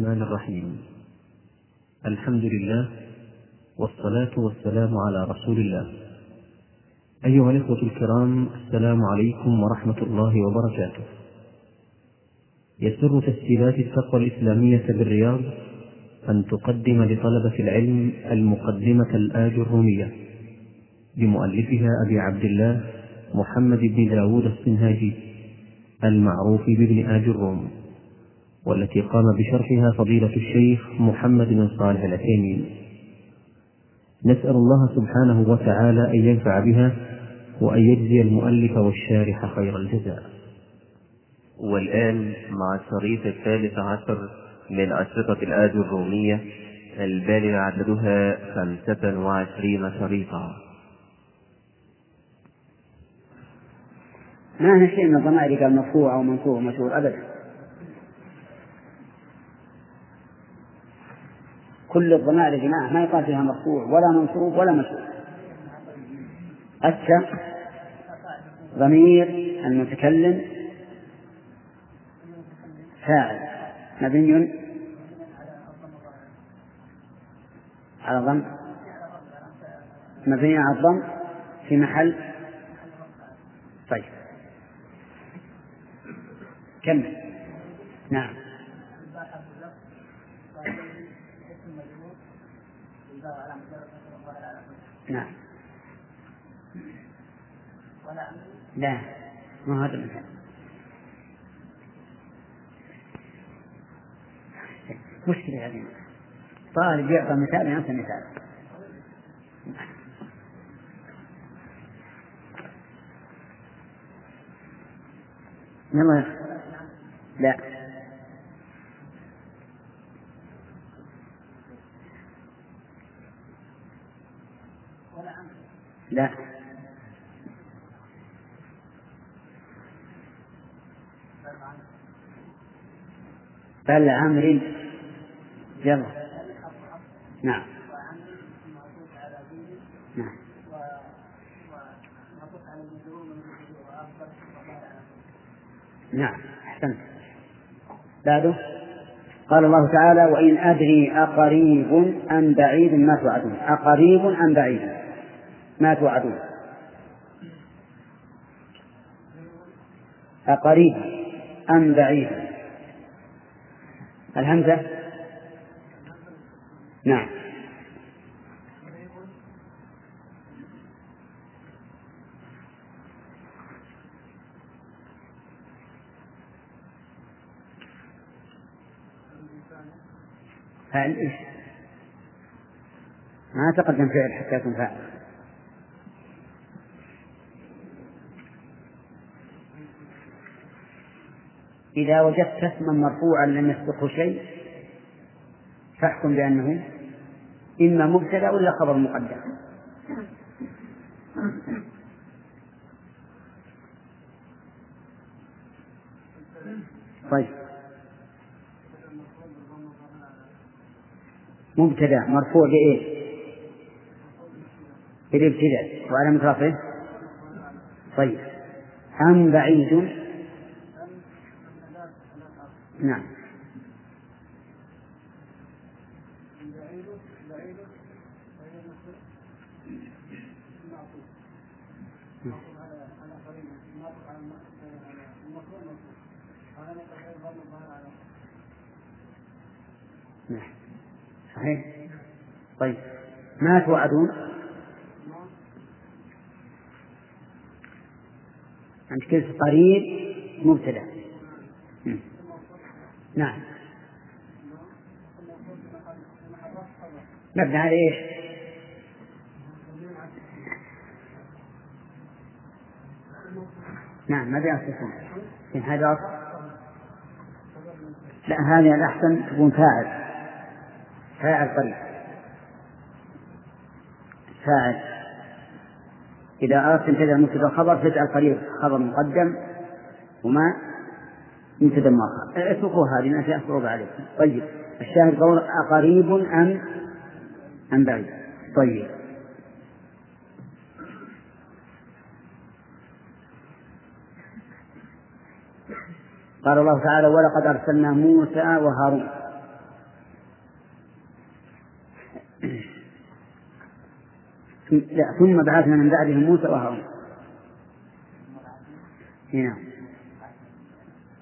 الرحمن الرحيم. الحمد لله والصلاة والسلام على رسول الله. أيها الإخوة الكرام السلام عليكم ورحمة الله وبركاته. يسر تسجيلات التقوى الإسلامية بالرياض أن تقدم لطلبة العلم المقدمة الآج الرومية بمؤلفها أبي عبد الله محمد بن داود الصنهاجي المعروف بابن آج الروم. والتي قام بشرحها فضيلة الشيخ محمد بن صالح العثيمين. نسأل الله سبحانه وتعالى أن ينفع بها وأن يجزي المؤلف والشارح خير الجزاء. والآن مع الشريط الثالث عشر من أشرطة الآج الرومية البالغ عددها خمسة وعشرين شريطا. ما هنا شيء من الضمائر قال مرفوع أو منصوب ومشهور؟ أبدا. كل الضمائر يا جماعة ما يقال فيها مرفوع ولا منصوب ولا مشهور أتى ضمير المتكلم فاعل مبني على الضم مبني على الضم في محل. طيب. كمل. نعم. نعم. لا ما هذا المثال. مشكلة هذه. طالب يعطى مثال ينسى مثال يلا. لا. لا. بل عمر يلا. نعم. نعم. نعم أحسنت. بعده. قال الله تعالى وإن أدري أقريب أم بعيد ما توعدون. أقريب أم بعيد. ما توعدون؟ أقريب أم بعيد؟ الهمزة؟ نعم. فعل إيش؟ ما تقدم فعل حتى يكون فاعل. إذا وجدت اسما مرفوعا لم يسبقه شيء فاحكم بأنه إما مبتدأ ولا خبر مقدم. طيب. مبتدأ مرفوع بإيه؟ بالابتداء. وعلى رفعه طيب. أم بعيد؟ نعم. نعم. صحيح طيب. ما توعدون؟ عند كلمة قريب مبتدأ نعم مبني على إيش؟ نعم مبني على السكون هذا لا هذه الأحسن تكون فاعل. فاعل قريب فاعل. إذا أردت أن تجعل مبتدأ خبر تجعل قريب خبر مقدم وما مبتدأ مؤخر اتركوا هذه ما صعوبة عليكم طيب الشاهد قول أقريب أم عن بعيد. طيب. قال الله تعالى ولقد أرسلنا موسى وهارون. لا ثم بعثنا من بعدهم موسى وهارون. هنا.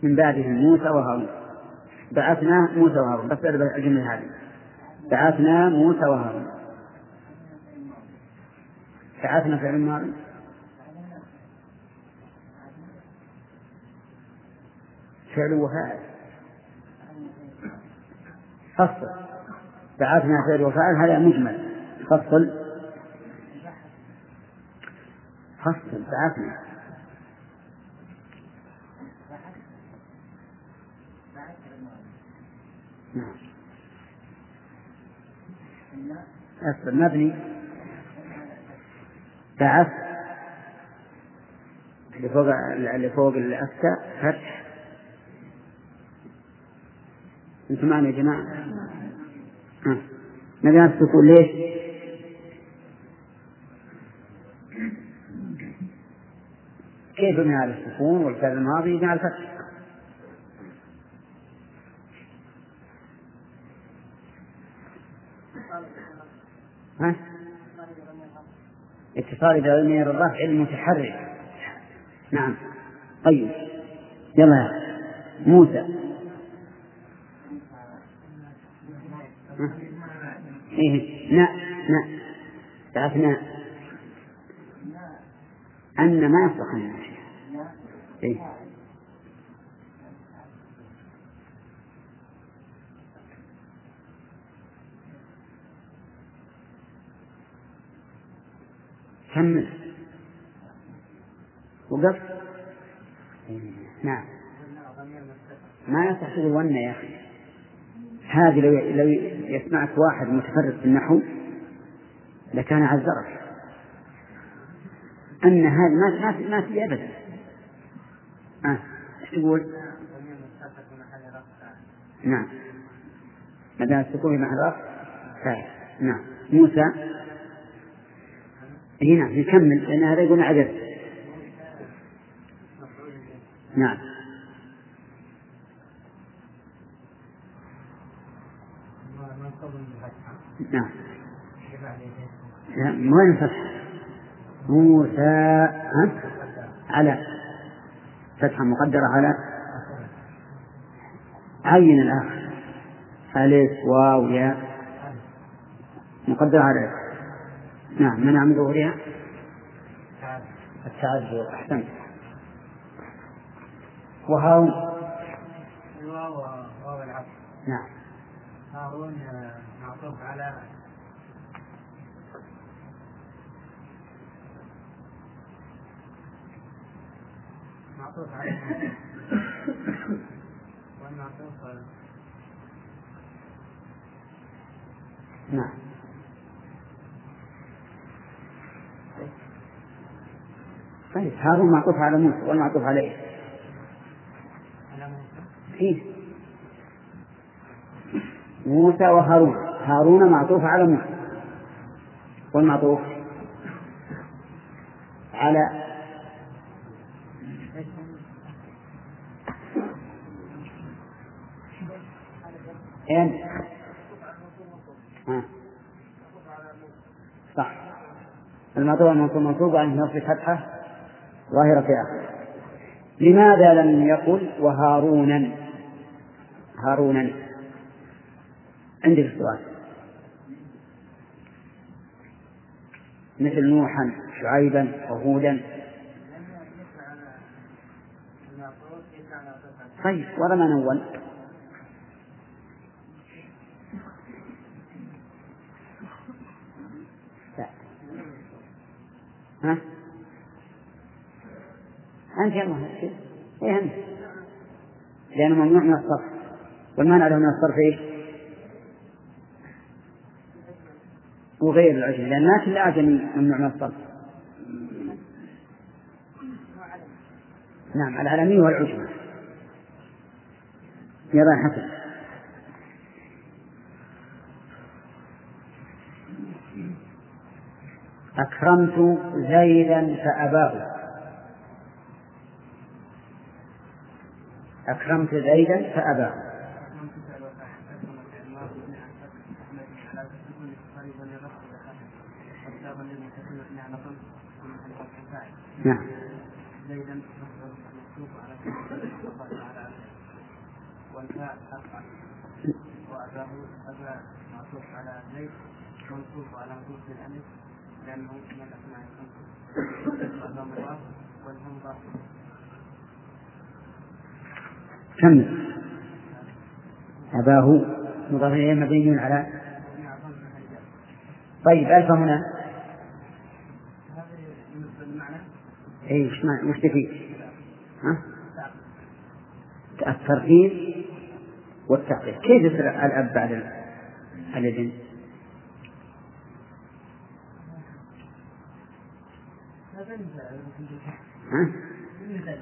من بعدهم موسى وهارون. بعثنا موسى وهارون. بس الجملة هذه. بعثنا موسى وهارون. بعثنا فعل الماضي فعل وفاعل. فصل. بعثنا فعل وفاعل هذا مجمل. فصل. فصل بعثنا نعم. أصل مبني بعث اللي فوق اللي فوق الأفتاء فتح أنتم معنا يا جماعة؟ ها نبي السكون ليش؟ كيف من السكون والفعل الماضي مع الفتح؟ ها؟ اتصال بضمير الرفع المتحرك. نعم. طيب. يلا يا موسى. إيه. نا. نا. تعرف نا. أن ما يصلح أن إيه. كمل وقف. نعم. ما يصح تقول يا أخي. هذه لو لو يسمعك واحد متفرد في النحو لكان عذرك أن هذا ما ما ما في أبدا آه. تقول؟ نعم. ما دام السكون في محل نعم. موسى؟ اي نعم نكمل لأن هذا يقول عدد. نعم. نعم. ما وين فتحة موسى؟ على. فتحة مقدرة على. عين الآخر ألف واو ياء. مقدرة على نعم منع من ظهورها؟ التعذر أحسنت. وهارون نعم. هارون معطوف على معطوف على والمعطوف نعم. طيب هارون معطوف على موسى والمعطوف عليه على موسى إيه؟ موسى وهارون هارون معطوف على موسى والمعطوف على؟ ها. صح المعطوف المنصوب منصوب عن نصب فتحة ظاهرة في آخره لماذا لم يقل وهارونا؟ هارونا. عندك السؤال. مثل نوحا شعيبا وهودا. طيب ورا ما نول. ها؟ أنت يا الله إيه أنت؟ لأنه ممنوع من الصرف. والمانع له من الصرف إيش؟ وغير العجم لأن ما كل أعجمي ممنوع من الصرف. نعم العلمي والعجم يلا يا حسن. أكرمت زيدا فأباه. أكرمت زيدا فأباه نعم. زيدا والفاء وأباه على على لأنه من مضاف والهم كمل أباه مضاف إليه مبني على طيب ألف هنا وش معنى- وش تفيد؟ ها؟ الترتيب والتعقيب كيف يصير الأب بعد ال- الابن؟ ها؟ مثال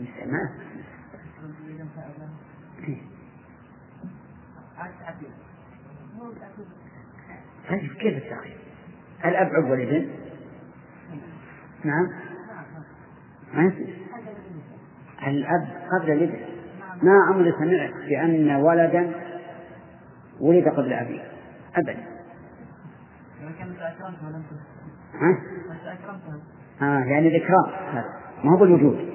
مثل ما إذا فعل إيه. عاد تعديل مو تعديل طيب كيف التعقيب؟ الأب عقب الابن؟ نعم. ما الأب قبل الابن ما عمري سمعت بأن ولدا ولد قبل أبيه. أبدا. ها؟ آه يعني الإكرام هذا ما هو بالوجود.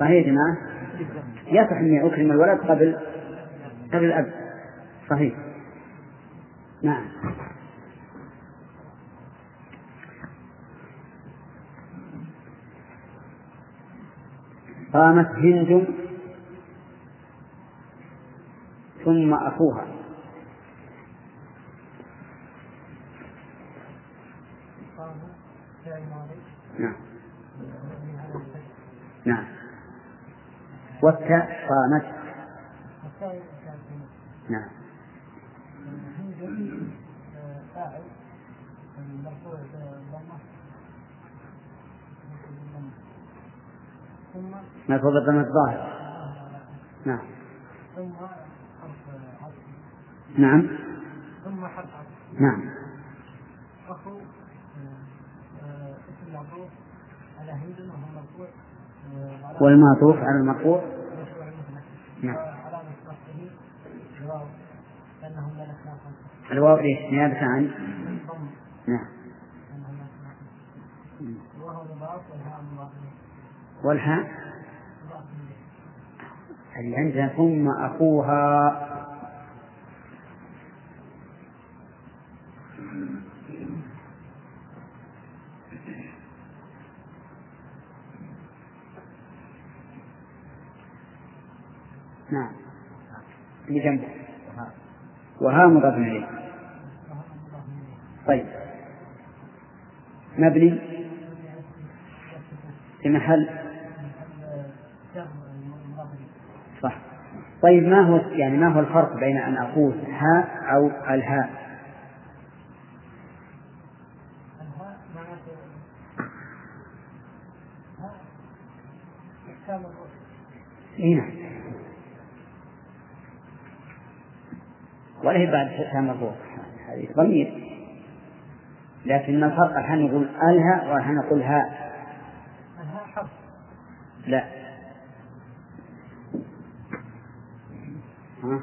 صحيح يا جماعة؟ يصح أني أكرم الولد قبل قبل الأب. صحيح. نعم. قامت هند ثم أخوها. نعم. نعم. والتاء قامت والثاني كان نعم هند فاعل مرفوع بالضمة ثم مرفوع بالضمة الظاهر. نعم. نعم. ثم حرف نعم. أخو اسم معطوف على هند وهو مرفوع على والمعطوف على المرفوع. نعم. الواو إيش؟ نيابة عن. نعم. والهاء مضاف إليه والحاء مضاف إليه اللي عندها ثم أخوها. نعم. اللي جنبه. وها مضاف إليه. طيب. مبني في محل جر مضاف إليه صح طيب ما هو يعني ما هو الفرق بين أن أقول هاء أو الهاء إحكام نعم. ولا هي بعد حسام الروح هذه ضمير. لكن الفرق أحيانا نقول الها وأحيانا نقول هاء الهاء حرف. لا ها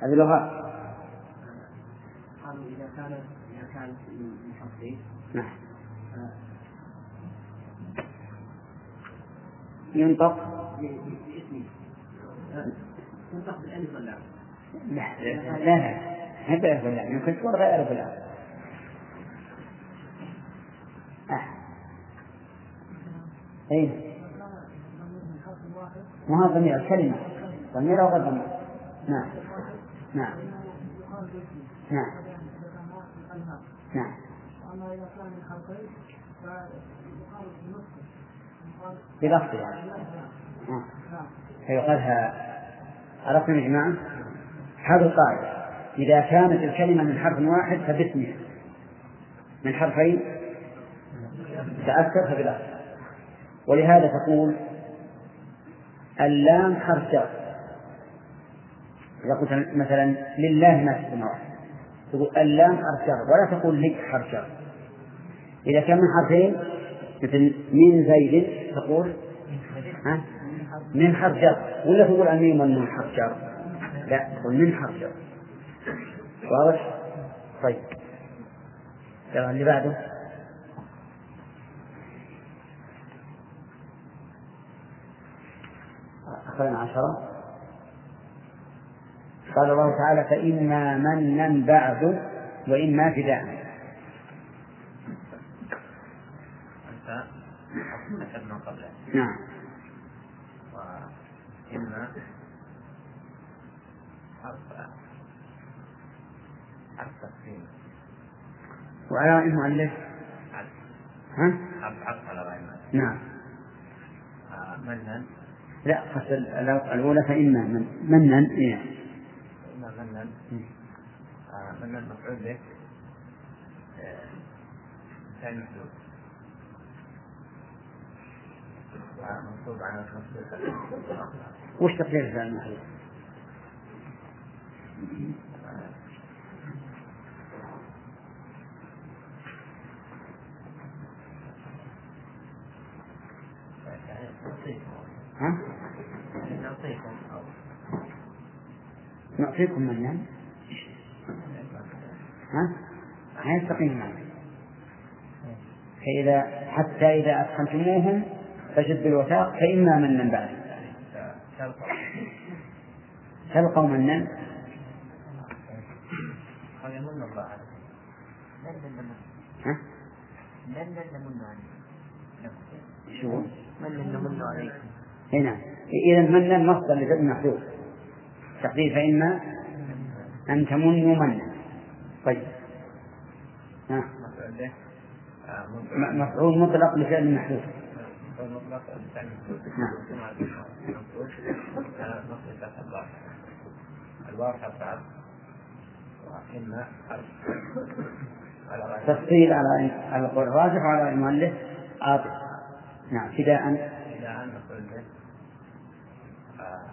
هذه لغات قالوا إذا كان إذا كان من نعم. ينطق. باسمه تنطق بالألف واللام لا؟ لا لا ما بيعرف الآن يمكن تكون غير في الآن آه. أي ما هو ضمير الكلمة. ضمير أو غير ضمير. نعم. نعم. نعم. نعم. أما إذا كان من حرفين فيقال بنصفه يقال بلفظ يعني. آه. نعم فيقالها عرفتم يا جماعة؟ هذه القاعدة. إذا كانت الكلمة من حرف واحد فباسمها. من حرفين؟ تأثر فبلفظ. ولهذا تقول اللام حرف جر. إذا قلت مثلا لله ما في السماوات تقول اللام حرف جر ولا تقول لك حرف جر إذا كان من حرفين مثل من زيد تقول ها؟ من حرف جر ولا تقول الميم والنون حرف جر لا تقول من حرف جر واضح؟ طيب. يلا اللي بعده. أخذنا عشرة. قال الله تعالى فإما منا بعد وإما فداء. نعم. وإما حرف حرف وعلى المؤلف؟ ها؟ حرف على غير نعم. آه، منا. لا الأولى فإما. من منا إيه. إما منا آه، منا مفعول به آه، ثاني محدود ومنصوب على وش تقدير الفعل المحذوف؟ ها؟ نعطيكم نعطيكم منا ها؟ ما يستقيم معنا فإذا حتى إذا أدخلتموهم فشدوا الوثاق فإما منا بعد. تلقوا منا؟ ها؟ شو؟ من نمن عليكم نعم إذا منا مصدر لفعل محذوف تقدير فإما أن تمنوا منا طيب. ها. مفعول مطلق لفعل محذوف. مطلق نعم. تفصيل على على القول الراجح وعلى المؤلف عاطف. نعم. إذا أن مفعول به. آه،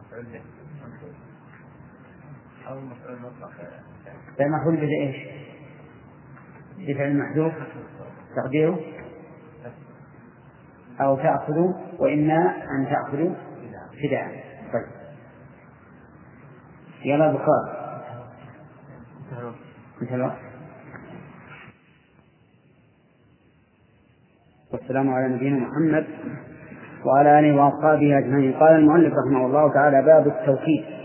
مفعول به. أو مفعول مطلق. آه، فالمفعول به إيش؟ بفعل محذوف تقديره أو تأخذوا وإما أن تأخذوا فداء. طيب. يلا بخار. انتهى الوقت. والسلام على نبينا محمد وعلى آله وأصحابه أجمعين. قال المؤلف رحمه الله تعالى باب التوكيد.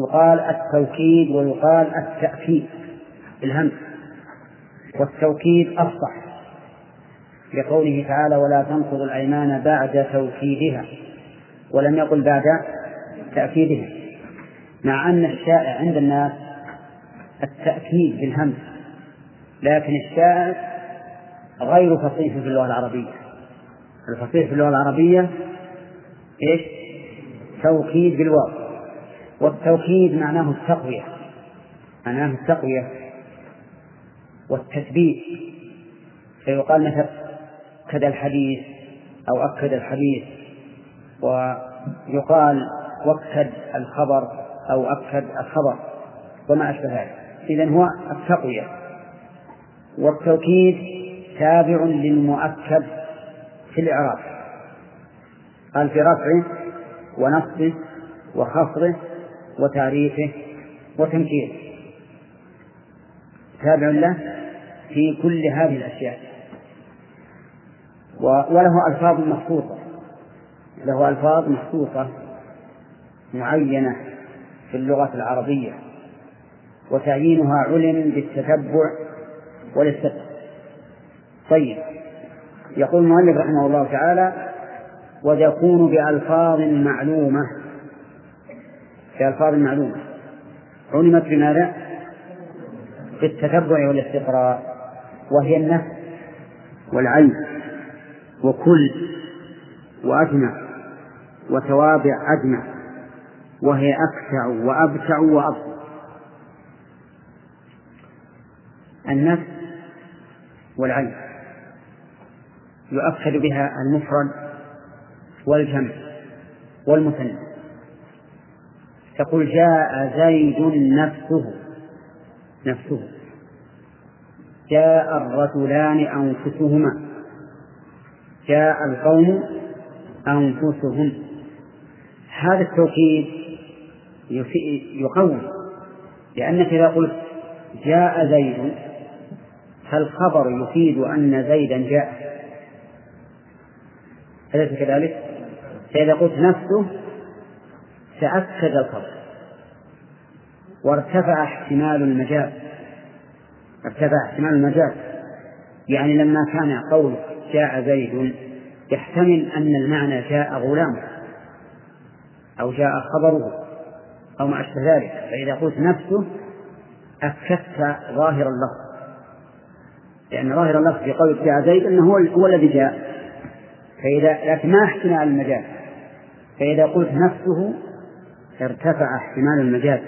يقال التوكيد ويقال التأكيد بالهمس والتوكيد أفصح لقوله تعالى ولا تنقضوا الأيمان بعد توكيدها ولم يقل بعد تأكيدها مع أن الشائع عند الناس التأكيد بالهمس لكن الشائع غير فصيح في اللغة العربية. الفصيح في اللغة العربية إيش؟ توكيد بالواو. والتوكيد معناه التقوية معناه التقوية والتثبيت. فيقال مثلا أكد الحديث أو أكد الحديث ويقال وكد الخبر أو أكد الخبر وما أشبه ذلك. إذا هو التقوية. والتوكيد تابع للمؤكد في الإعراب. قال في رفعه ونصبه وخفضه وتعريفه وتنكيره. تابع له في كل هذه الأشياء. وله ألفاظ مخصوصة. له ألفاظ مخصوصة معينة في اللغة العربية. وتعيينها علم بالتتبع والاستقراء طيب. يقول المؤلف رحمه الله تعالى ويكون بألفاظ معلومة بألفاظ معلومة علمت بماذا؟ بالتتبع والاستقراء وهي النفس والعين وكل وأجمع وتوابع أجمع وهي أكسع وأبشع وأبصر النفس والعين يؤكد بها المفرد والجمع والمثنى. تقول جاء زيد نفسه نفسه. جاء الرجلان أنفسهما. جاء القوم أنفسهم. هذا التوكيد يقوي لأنك إذا قلت جاء زيد فالخبر يفيد أن زيدا جاء. أليس كذلك؟ فإذا قلت نفسه تأكد الخبر وارتفع احتمال المجاز. ارتفع احتمال المجاز. يعني لما كان قول جاء زيد يحتمل أن المعنى جاء غلامه أو جاء خبره أو ما أشبه ذلك. فإذا قلت نفسه أكدت ظاهر اللفظ. لأن ظاهر اللفظ في قول جاء زيد أنه هو, هو الذي جاء. فإذا لكن ما احتمال المجاز. فإذا قلت نفسه ارتفع احتمال المجاز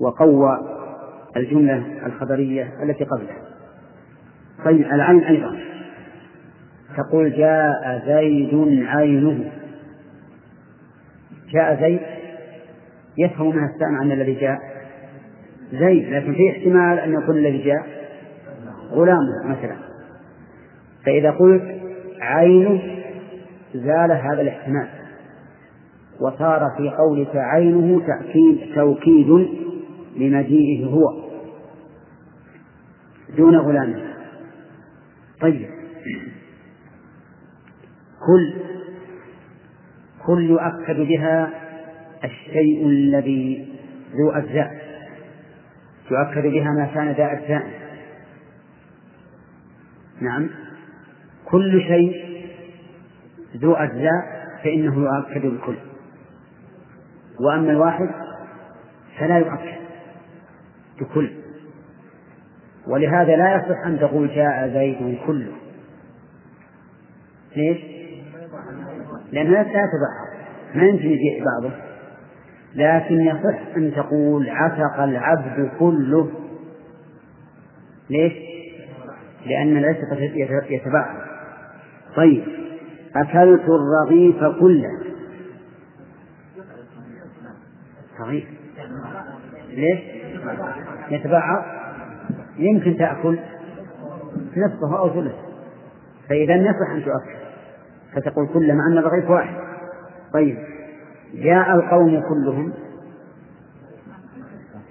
وقوى الجملة الخبرية التي قبلها. طيب العين أيضا. تقول جاء زيد عينه. جاء زيد؟ يفهم من السامع أن الذي جاء. زيد لكن في احتمال أن يكون الذي جاء. غلامه مثلا. فإذا قلت عينه زال هذا الاحتمال. وصار في قولك عينه تأكيد توكيد لمجيئه هو. دون غلامه طيب. كل كل يؤكد بها الشيء الذي ذو أجزاء. يؤكد بها ما كان ذا أجزاء. نعم. كل شيء ذو أجزاء فإنه يؤكد بكل. وأما الواحد فلا يؤكد بكل. ولهذا لا يصح أن تقول جاء زيد كله. ليش؟ لأنه لا يتبعها ما يمكن يجيء بعضه. لكن يصح أن تقول عتق العبد كله. ليش؟ لأن العتق يتبعها طيب أكلت الرغيف كله. رغيف ليش؟ يتبعض يمكن تأكل نصفه أو ثلثه. فإذا يصح أن تؤكل فتقول كله مع أن الرغيف واحد. طيب جاء القوم كلهم.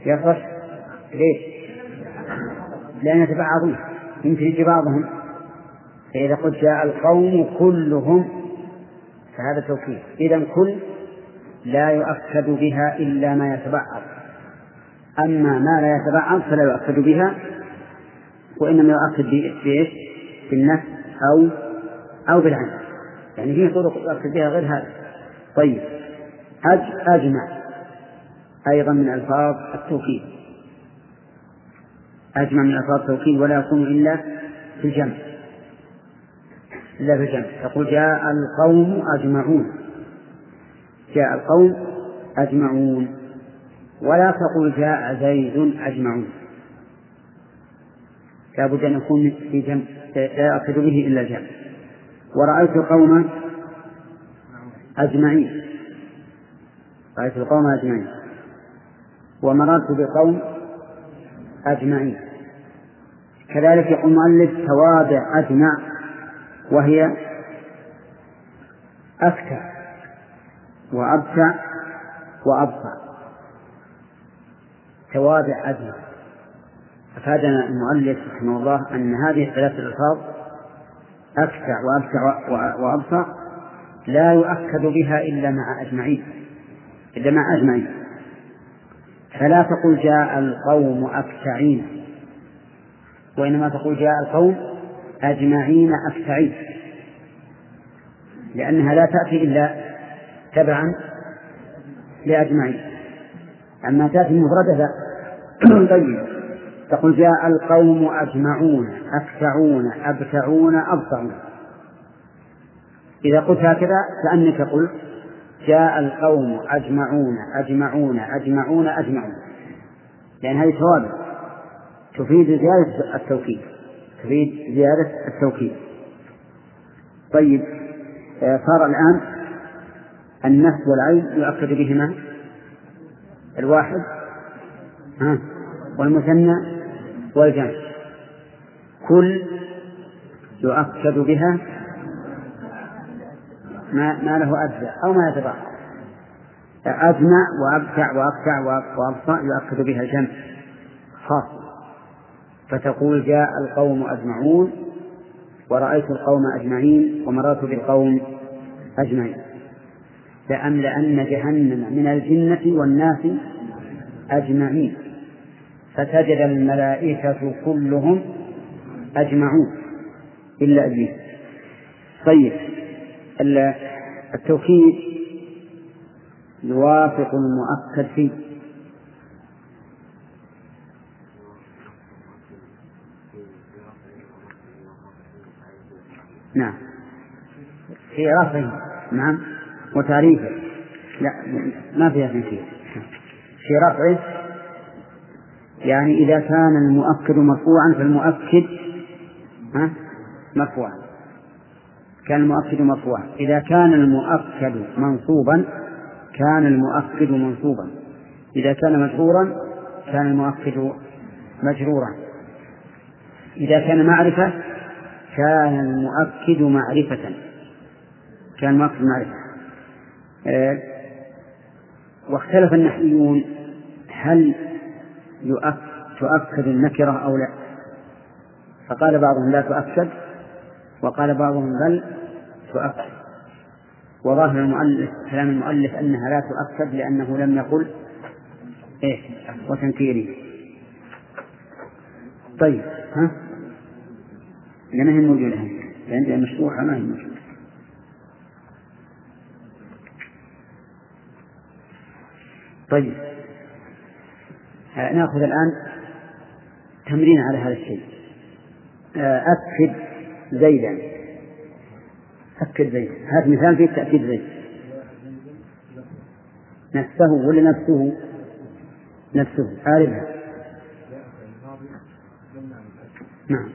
يصح؟ ليش؟ لأن يتبعضون يمكن يجي بعضهم. فإذا قلت جاء القوم كلهم فهذا توكيد. إذا كل لا يؤكد بها إلا ما يتبعض. أما ما لا يتبعض فلا يؤكد بها وإنما يؤكد بإيش؟ بالنفس أو أو بالعين. يعني فيه طرق يؤكد بها غير هذا طيب. أج أجمع أيضا من ألفاظ التوكيد. أجمع من ألفاظ التوكيد ولا يكون إلا في الجمع. إلا في الجمع. تقول جاء القوم أجمعون. جاء القوم أجمعون. ولا تقول جاء زيد أجمعون. لابد أن يكون في جمع لا يأخذ به إلا الجمع ورأيت قوما أجمعين. رأيت القوم أجمعين. ومررت بقوم أجمعين. كذلك يقول المؤلف توابع أجمع وهي أكثر وأبشع وأبصع توابع أجمع أفادنا المؤلف رحمه الله أن هذه الثلاث الألفاظ أكثر وأبشع وأبصع لا يؤكد بها إلا مع أجمعين. إلا مع أجمعين. فلا تقول جاء القوم أكتعين وإنما تقول جاء القوم أجمعين أكتعين لأنها لا تأتي إلا تبعا لأجمعين. أما تأتي مفردة طيب. تقول جاء القوم أجمعون أكتعون أبتعون أبصعون إذا قلت هكذا كأنك قلت جاء القوم أجمعون أجمعون أجمعون أجمعون. لأن هذه توابع تفيد زيادة التوكيد. تفيد زيادة التوكيد. طيب. آه، صار الآن النفس والعين يؤكد بهما. الواحد ها والمثنى والجمع. كل يؤكد بها ما, ما له أجزاء أو ما يتبع أجمع وأبتع وأقطع وأبصع يؤكد بها الجمع. خاص. فتقول جاء القوم أجمعون ورأيت القوم أجمعين ومررت بالقوم أجمعين. لأملأن جهنم من الجنة والناس أجمعين. فسجد الملائكة كلهم أجمعون إلا إبليس. طيب التوكيد يوافق المؤكد فيه. نعم. في رفعه. نعم. وتعريفه لا ما فيها تنكير. في رفعه يعني إذا كان المؤكد مرفوعا فالمؤكد ها؟ مرفوعا. كان المؤكد مرفوعا. إذا كان المؤكد منصوبا كان المؤكد منصوبا. إذا كان مجرورا كان المؤكد مجرورا. إذا كان معرفة كان المؤكد معرفة. كان المؤكد معرفة. واختلف النحويون هل تؤكد النكرة أو لا. فقال بعضهم لا تؤكد وقال بعضهم بل تؤكد. وظاهر المؤلف كلام المؤلف أنها لا تؤكد لأنه لم يقل إيه وتنكيري. طيب ها؟ لأنها موجودة؟ عندها مشروحة ما هي موجودة. طيب. ناخذ الآن تمرين على هذا الشيء. أكد زيدا. أكد زيدا. هذا مثال في تأكيد زيد. نفسه ولا نفسه؟ نفسه. عارفها. نعم.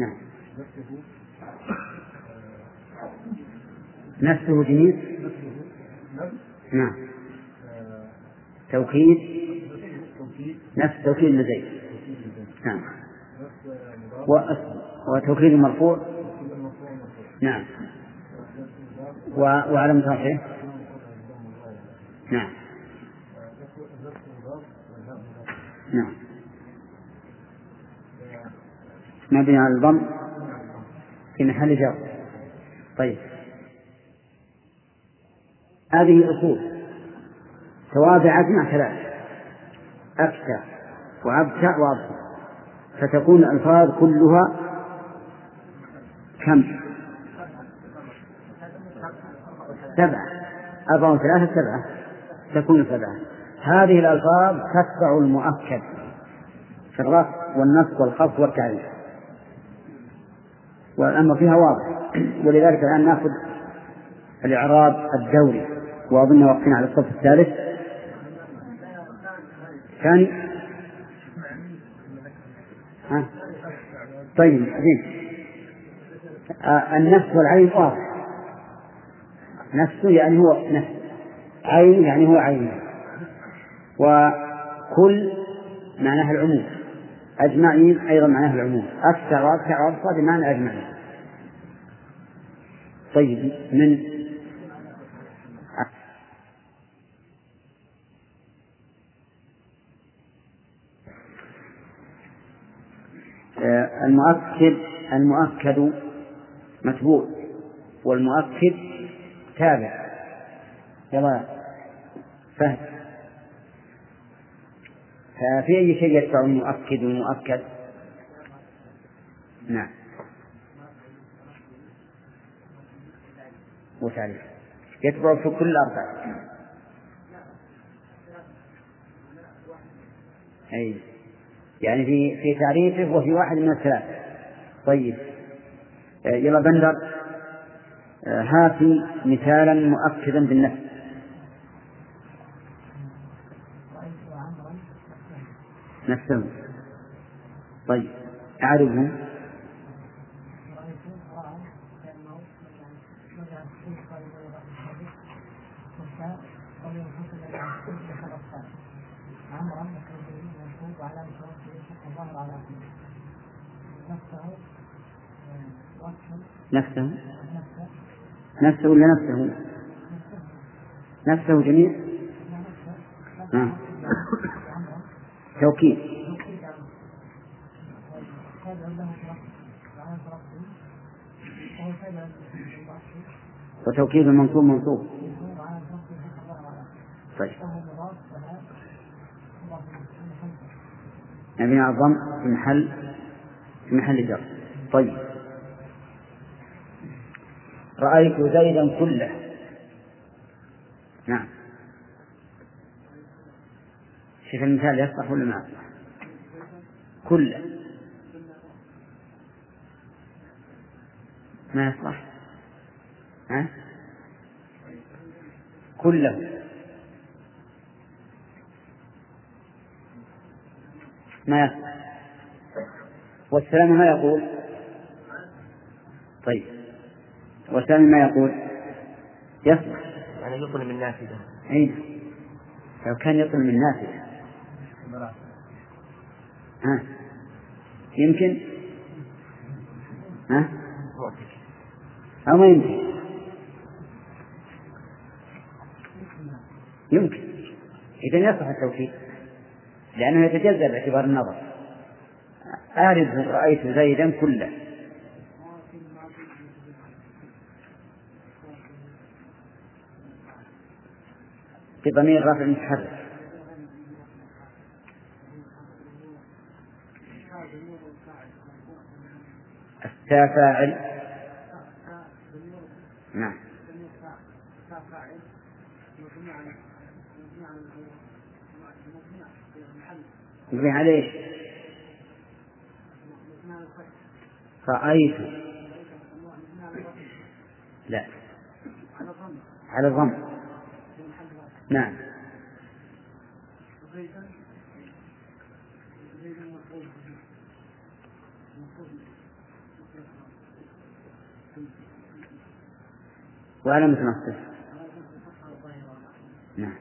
نعم. نفسه جنيس نعم. توكيد؟ نفس توكيد لزيد نعم. وتوكيد المرفوع نعم. وعلم رفعه نعم. نعم. مبني على الضم في محل جر. طيب. هذه أصول توابع أجمع ثلاث. أكثر وأبتع وأبصر فتكون الألفاظ كلها كم؟ سبعة. أربعة وثلاثة سبعة. تكون سبعة. هذه الألفاظ تتبع المؤكد في الرفع والنصب والخفض والتعريف. والأمر فيها واضح. ولذلك الآن نأخذ الإعراب الدوري. وأظن وقفنا على الصف الثالث. ثاني. ها؟ طيب زين آه النفس والعين واضح. نفسه يعني هو نفس. عين يعني هو عين. وكل معناها العموم. أجمعين أيضا معناها العموم. أكثر وأكثر وأبصر بمعنى أجمعين. طيب من آه، المؤكد المؤكد متبوع والمؤكد تابع. يلا فهد ففي أي شيء يتبع المؤكد والمؤكد؟ نعم. وتعريف. يتبع في كل أربعة. أي. يعني في في تعريفه وفي واحد من الثلاثة طيب. آه، يلا بندر. آه، هاتي مثالا مؤكدا بالنفس. نفسه. طيب. أعرفه نفسه؟ نفسه ولا نفسه؟ نفسه جميع؟ آه. توكيد. وتوكيد المنصوب منصوب. طيب. على الضم في محل في محل جر. طيب. رأيت زيدا كله. نعم. شوف المثال يصلح ولا ما يصلح؟ كله. ما يصلح؟ ها؟ كله. ما يصلح. والسلام ما يقول؟ طيب. والسلام ما يقول؟ يصلح. يعني يطل من نافذة أين لو كان يطل من نافذة ها؟ يمكن؟ ها؟ أو ما يمكن؟ يمكن. إذا يصح التوكيد لأنه يتجزأ باعتبار النظر. أعرف رأيت زيدا كله. بضمير رفع متحرك التاء فاعل. نعم. مبني على إيش؟ رأيت. لا. على الضم. نعم. وعلامة نصبه نعم.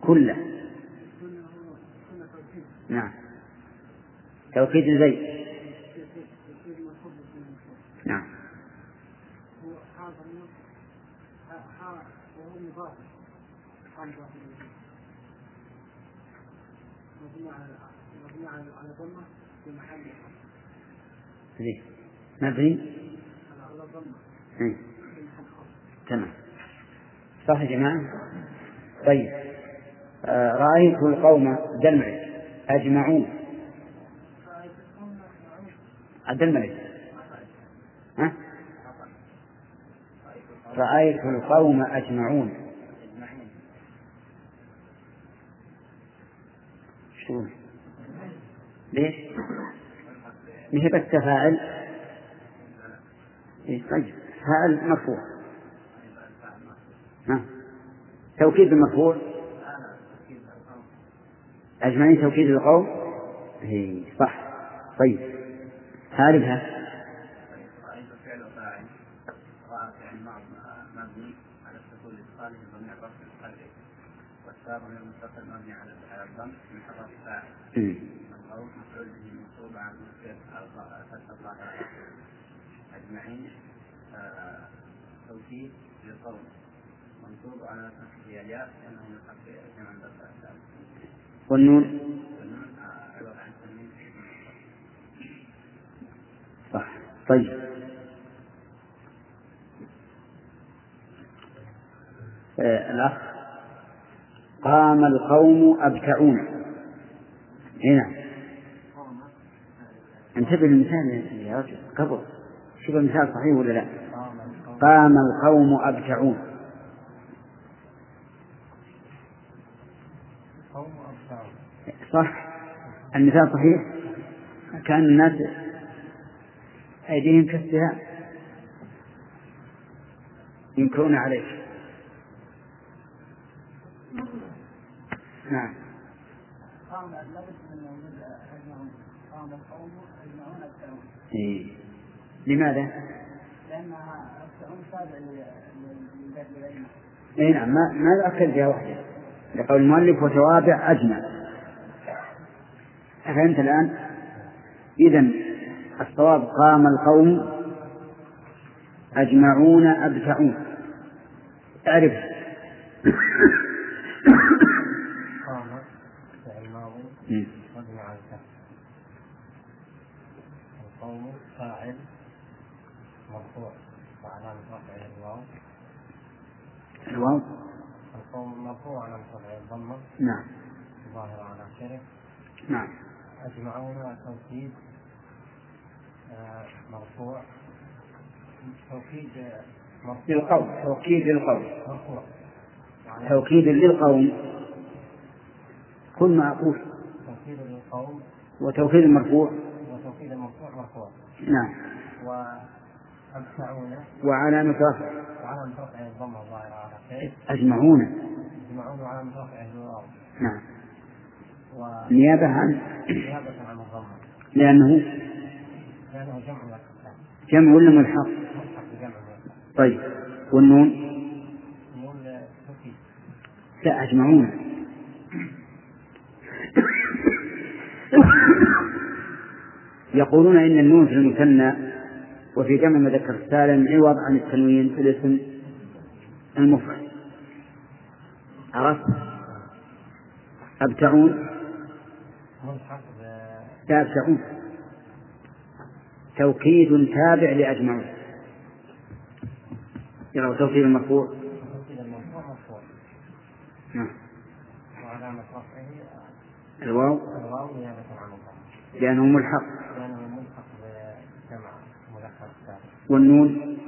كله. نعم. توكيد زيد نعم وهو مضاف مبني على مبني على على ضمة في محل زين مبني على على ضمة. في محل خاص تمام. صح يا جماعة؟ طيب. آه رأيت القوم دلمعي أجمعون. الدلمعي ها؟ رأيت القوم أجمعون. شو ليش؟ مش بس تفاعل إيه طيب. فاعل مرفوع ها؟ توكيد المرفوع أجمعين توكيد القوم هي صح. طيب. هاربها رأيت فعل فاعل رأى فعل مبني على السكون لإدخاله ضمير رفع القلب والسابق من المتصل مبني على الضم من حرف فاعل مفعول به منصوب المسكر فتح الله. أجمعين آه، توكيد للقول. منصوب على فتحه الياء لأنه من حرف جمع والنون؟ آه، عن صح. طيب. آه الأخ قام القوم أبكعون. هنا انتبه للمثال يا رجل قبل شوف المثال صحيح ولا لا؟ قام القوم أبكعون. صح؟ المثال صحيح؟ كأن الناس أيديهم كالسهام. ينكرون عليك. نعم. قام لابد من وجود أجمعون. قام القوم أجمعون أبتعون إيه. لماذا؟ لأنها أبتعون تابع للبيت العلم إي نعم. ما ما يؤكد بها وحده لقول المؤلف وتوابع أجمع. فهمت الآن؟ اذا الصواب قام القوم أجمعون أبتعون. اعرف على الفتح القوم فاعل مرفوع. وعلامة رفعه الواو. الواو؟ القوم مرفوع علامة رفعه الضمة. نعم. ظاهر على آخره. نعم. أجمعون توكيد آه، مرفوع. توكيد مرفوع. للقوم توكيد للقوم مرفوع. وعلامة توكيد للقوم كل معقول. توكيد للقوم. وتوكيد المرفوع. وتوكيد المرفوع مرفوع. نعم. وأمتعون وعلامة رفع وعلامة رفعه الضمة الظاهرة على آخره أجمعون. يجمعون وعلامة رفعه الواو نعم. ونيابة نيابة عن؟ عن الضمة لأنه؟ لأنه جمع جمع ولا ملحق؟ ملحق بجمع طيب. والنون؟ توكيد. لا أجمعون. يقولون إن النون في المثنى وفي جمع مذكر سالم عوض عن التنوين في الاسم المفرد. عرفت؟ أبتعون؟ لا أبتعون. توكيد تابع لأجمعون. يرى توكيد المرفوع. توكيد المرفوع. مرفوع نعم. الواو؟ لأنه ملحق. والنون؟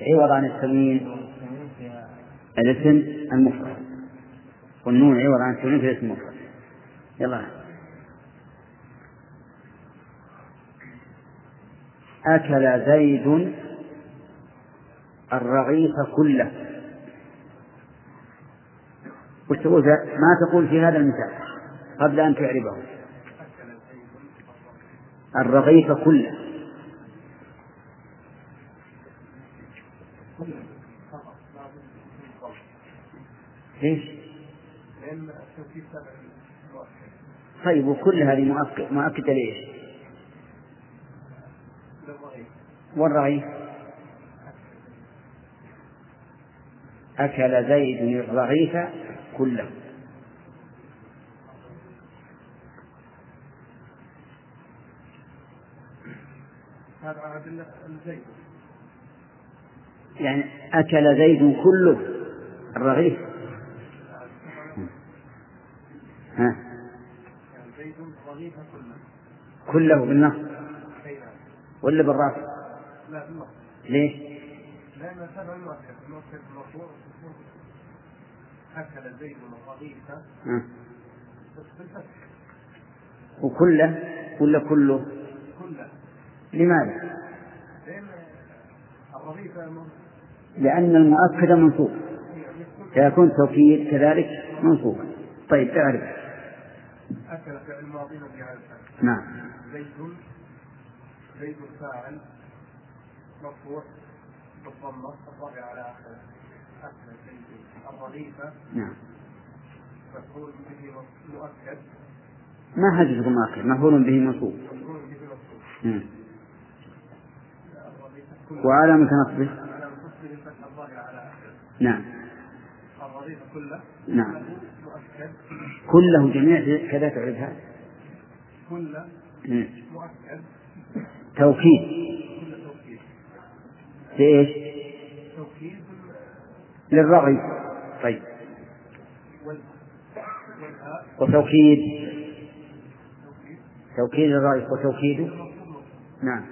عوض عن التنوين؟ الاسم المفرد. والنون عوض عن التنوين في الاسم المفرد. يلا. أكل زيد الرغيف كله وش تقول ما تقول في هذا المثال قبل أن تعربه الرغيف كله ليش؟ طيب وكل هذه مؤكد مؤكدة ليش؟ والرغيف أكل زيد الرغيف كله. هذا أدلة الزيت يعني أكل زيد كله الرغيف. ها؟ يعني زيد رغيف كله. كله بالنص. نعم. ولا بالرفع لا بالنص. ليش؟ لأن تابع المؤكد المؤكد المرفوع أكل زيد الرغيف وكله؟ ولا كله؟ كله. لماذا؟ لأن الرغيف لأن المؤكد منصوب. فيكون توكيد كذلك منصوبا طيب اعرف. أكل فعل ماضي مبني على الفتح نعم. زيد زيد فاعل مرفوع بالضمة الضمة على آخره أكل. الرغيف نعم. مفعول به مؤكد. ما تقول مؤكد مفعول به منصوب مفعول به كله وعلامة نصبه آخره. نعم. الرغيف كله نعم. مؤكد. كله جميع كذا تعرفها كله. مؤكد. توكيد. كله توكيد. لإيش؟ توكيد. للرغي طيب. وتوكيد؟ توكيد الرغي وتوكيده؟ نعم.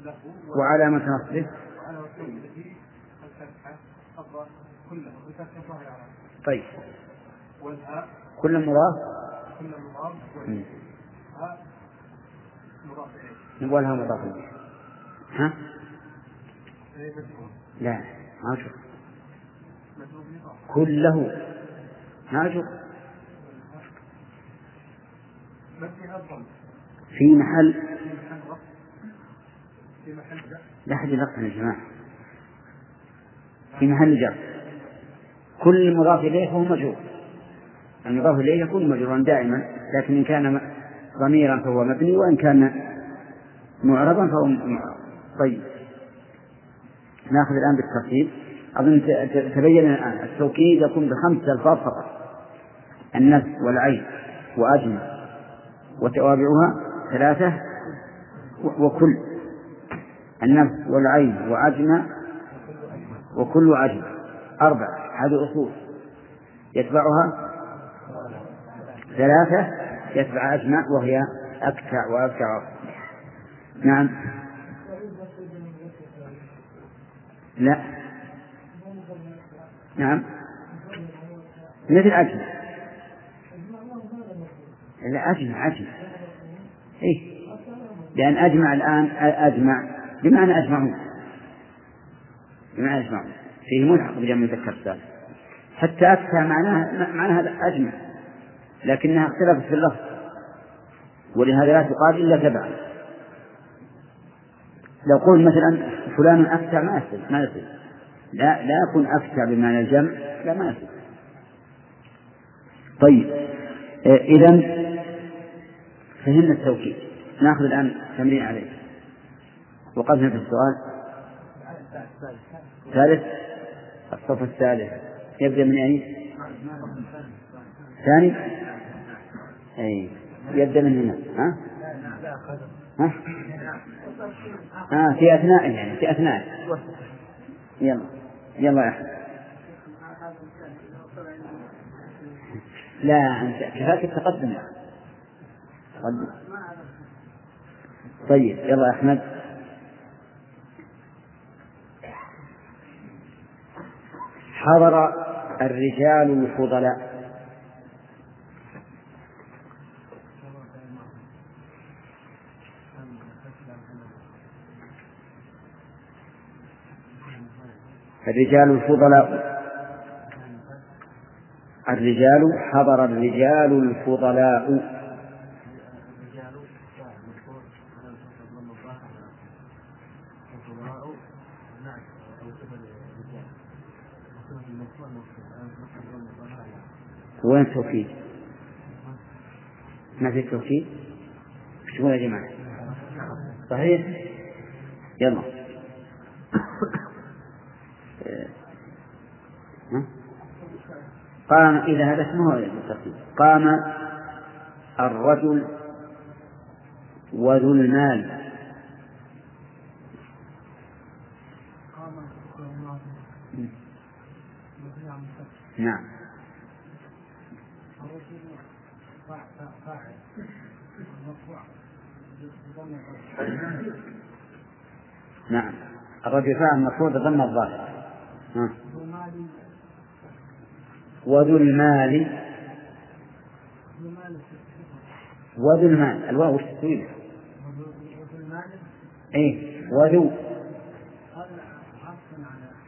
نصبه وعلى على آخره طيب. كل مضاف؟ كل مضاف مم. والهاء مضاف. ها؟ لا ما نظام كله. الضم في محل. لا أحد يلقن يا جماعة. في محل جر. كل مضاف إليه فهو مجرور. المضاف إليه يكون مجرورا دائما لكن إن كان ضميرا فهو مبني وإن كان معربا فهو معرب طيب. نأخذ الآن بالترتيب. أظن تبين الآن التوكيد يكون بخمس ألفاظ فقط النفس والعين وأجمع وتوابعها ثلاثة وكل النفس والعين وأجمع وكل عجم أربعة هذه أصول يتبعها ثلاثة يتبع أجمع وهي أكتع وأكتع نعم. لا. نعم. مثل أجمع لا أجمع أجمع. إيه. لأن أجمع الآن أجمع. بمعنى أجمعون بمعنى أجمعون فيه ملحق بجمع المذكر السالم حتى أكثر معناها معناها أجمع. لكنها اختلفت في اللفظ. ولهذا لا تقال إلا تبعا لو قلت مثلا فلان أكثر ما يصير ما يصير لا لا يكون أكثر بمعنى الجمع لا ما يصير. طيب آه، إذا فهمنا التوكيد. نأخذ الآن تمرين عليه. وقفنا في السؤال. ثالث؟ الصف الثالث. يبدأ من أين؟ ثاني؟ أي يبدأ من هنا. ها؟ ها؟ آه في أثناء يعني في أثناء. يلا. يلا يا أحمد لا أنت كفاك التقدم تقدم طيب يلا يا أحمد. حضر الرجال الفضلاء. الرجال الفضلاء الرجال حضر الرجال الفضلاء وين التوكيد؟ ما في توكيد؟ إيش يا جماعة؟ صحيح؟ يلا قام إذا هذا اسمه الترتيب قام الرجل وذو المال. نعم. نعم. الرجل فاعل مفروض ضمن الظاهر. وذو المال. وذو المال. الواو وش تسوي إيه وذو.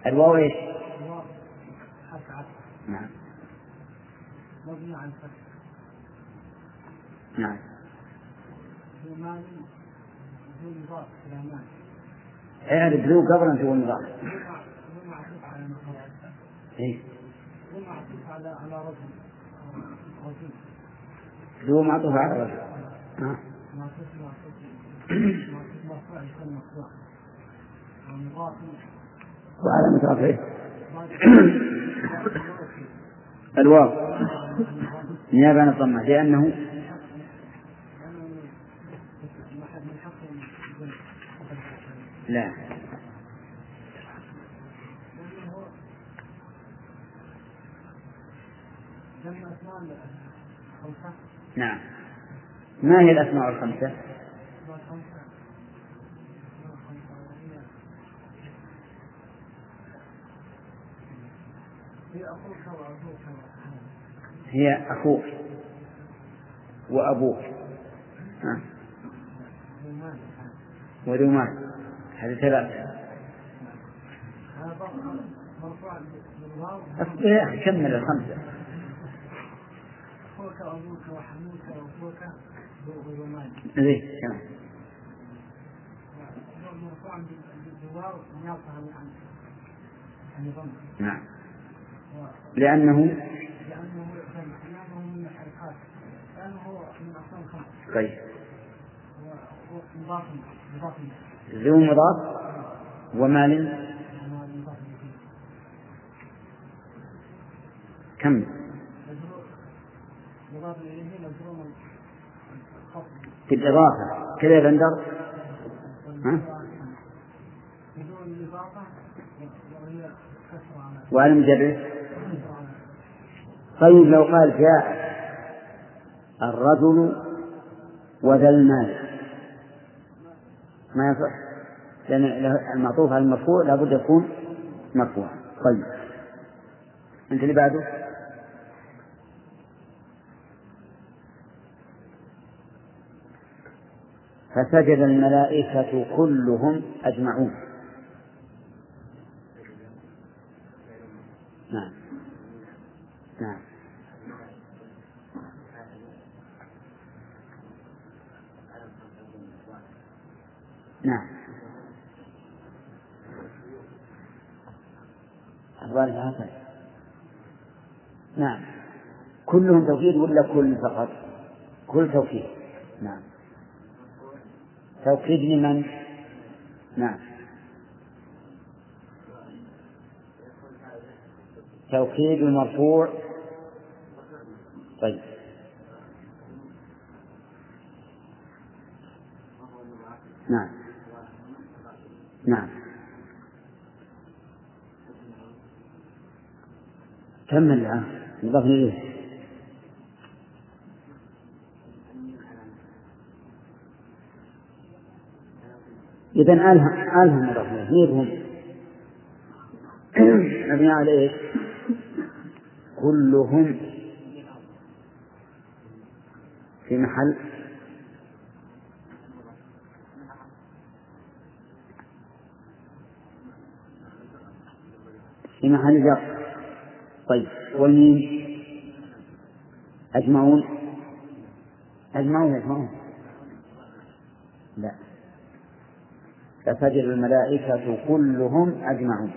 الواو إيش؟ نعم. مبني عن فتح نعم. ذو مال ذو مال اعرف ذو قبل أن تقول مضاف إيه. على على رجل. ذو معطوف على رجل. نعم وعلامة رفعه الواو. نيابة عن الضمة. لأنه لا. نعم. ما هي الأسماء الخمسة؟ هي أخوك وأبوك. ها. هذه ثلاثة. أخي كمل الخمسة. وأبوك وحموك وأخوك ليه كم مرفوع بالواو نعم. لأنه؟ لأنه لأنه من الحركات. لأنه من أصل طيب. مضاف ذو مضاف؟ ومال كم في الإضافة كذا يا بندر؟ ها؟ وعلى المجرد طيب لو قال جاء الرجل وذا المال. ما يصح. لأن المعطوف على المرفوع لابد يكون مرفوعا. طيب. أنت اللي بعده؟ فسجد الملائكة كلهم أجمعون. نعم. نعم. نعم. الظاهر نعم. كلهم توكيد ولا كل فقط؟ كل توكيد نعم. توكيد لمن؟ نعم. توكيد المرفوع طيب. نعم. نعم. كمل الآن. نضاف إليه. إذا ألهم ألهم مضاف إليه هم؟ مبني على إيش؟ كلهم في محل. في محل جر. طيب والميم أجمعون؟ أجمعون أجمعون. لا. فسجد الملائكة كلهم أجمعون.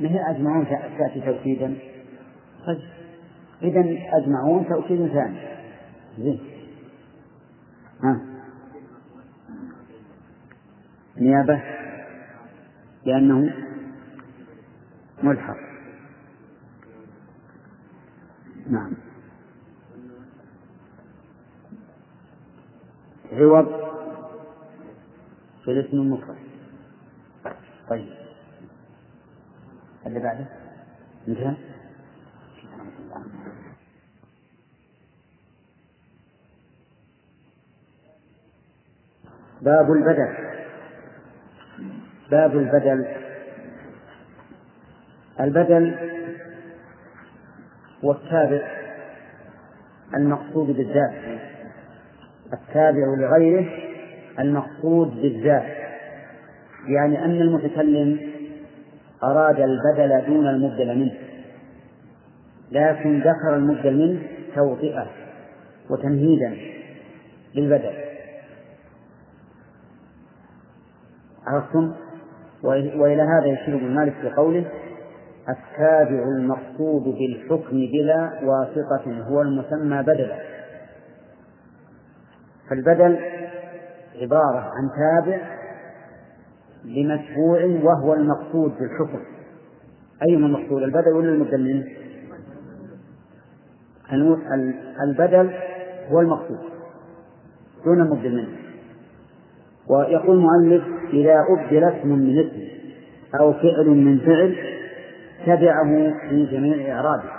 ما هي أجمعون تأتي توكيدا؟ طيب. إذا أجمعون توكيد ثاني. زين. ها. نيابة. لأنه ملحق. نعم. عوض في الاسم المفرد. طيب. اللي بعده. انتهى. باب البدل. باب البدل. البدل هو التابع المقصود بالذات. التابع لغيره المقصود بالذات يعني أن المتكلم أراد البدل دون المبدل منه لكن ذكر المبدل منه توطئة وتمهيدا للبدل. عرفتم؟ وإلى هذا يشير ابن مالك في قوله التابع المقصود بالحكم بلا واسطة هو المسمى بدلا. فالبدل عبارة عن تابع لمتبوع وهو المقصود بالحكم أيهما المقصود؟ البدل ولا المبدل منه؟ البدل هو المقصود دون المبدل منه ويقول المؤلف إذا أبدل اسم من اسم أو فعل من فعل تبعه في جميع إعرابه.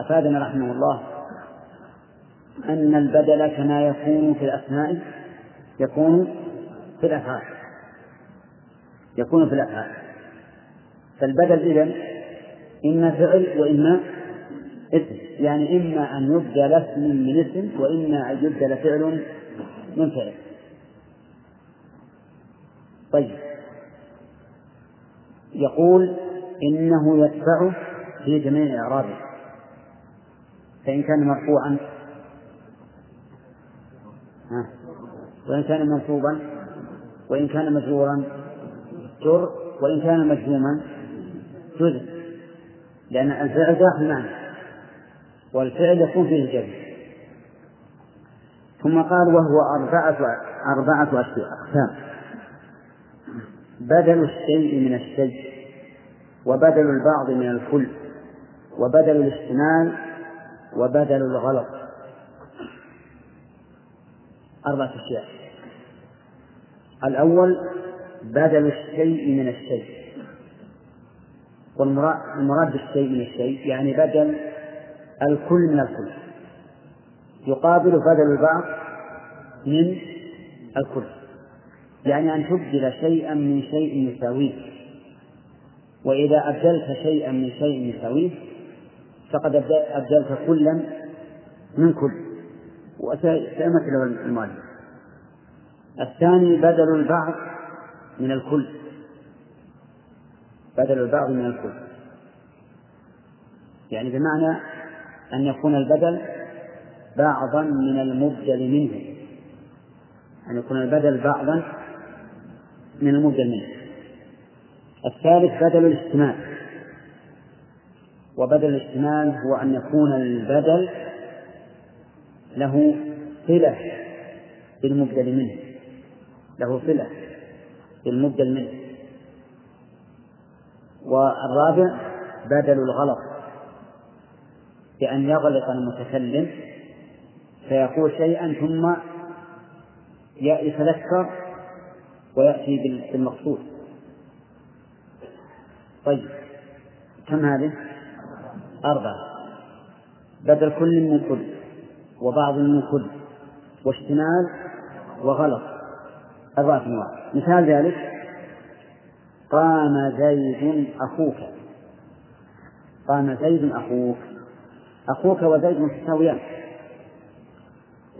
أفادنا رحمه الله. أن البدل كما يكون في الأسماء يكون في الأفعال. يكون في الأفعال. فالبدل إذن إما فعل وإما اسم. يعني إما أن يبدل اسم من اسم وإما أن يبدل فعل من فعل. طيب. يقول إنه يتبعه في جميع إعرابه. فإن كان مرفوعا وإن كان منصوبا وإن كان مجرورا جر وإن كان مجزوما جزء لأن الفعل داخل معنى والفعل يكون فيه الجر ثم قال وهو أربعة أربعة أقسام. بدل الشيء من الشيء وبدل البعض من الكل وبدل الاشتمال وبدل الغلط. أربعة أشياء. الأول بدل الشيء من الشيء. والمراد بالشيء من الشيء يعني بدل الكل من الكل. يقابل بدل البعض من الكل. يعني أن تبدل شيئا من شيء يساويه. وإذا أبدلت شيئا من شيء يساويه فقد أبدلت كلا من كل. وسيمثله المؤلف الثاني بدل البعض من الكل. بدل البعض من الكل. يعني بمعنى أن يكون البدل بعضا من المبدل منه. أن يكون البدل بعضا من المبدل منه. الثالث بدل الاشتمال وبدل الاشتمال هو أن يكون البدل له صلة بالمبدل منه. له صلة بالمبدل منه. والرابع بدل الغلط. بأن يغلط المتكلم فيقول شيئا ثم يتذكر ويأتي بالمقصود. طيب كم هذه؟ أربعة. بدل كل من كل. وبعض من كل واشتمال وغلط. أربعة أنواع مثال ذلك قام زيد أخوك. قام زيد أخوك. أخوك وزيد متساويان.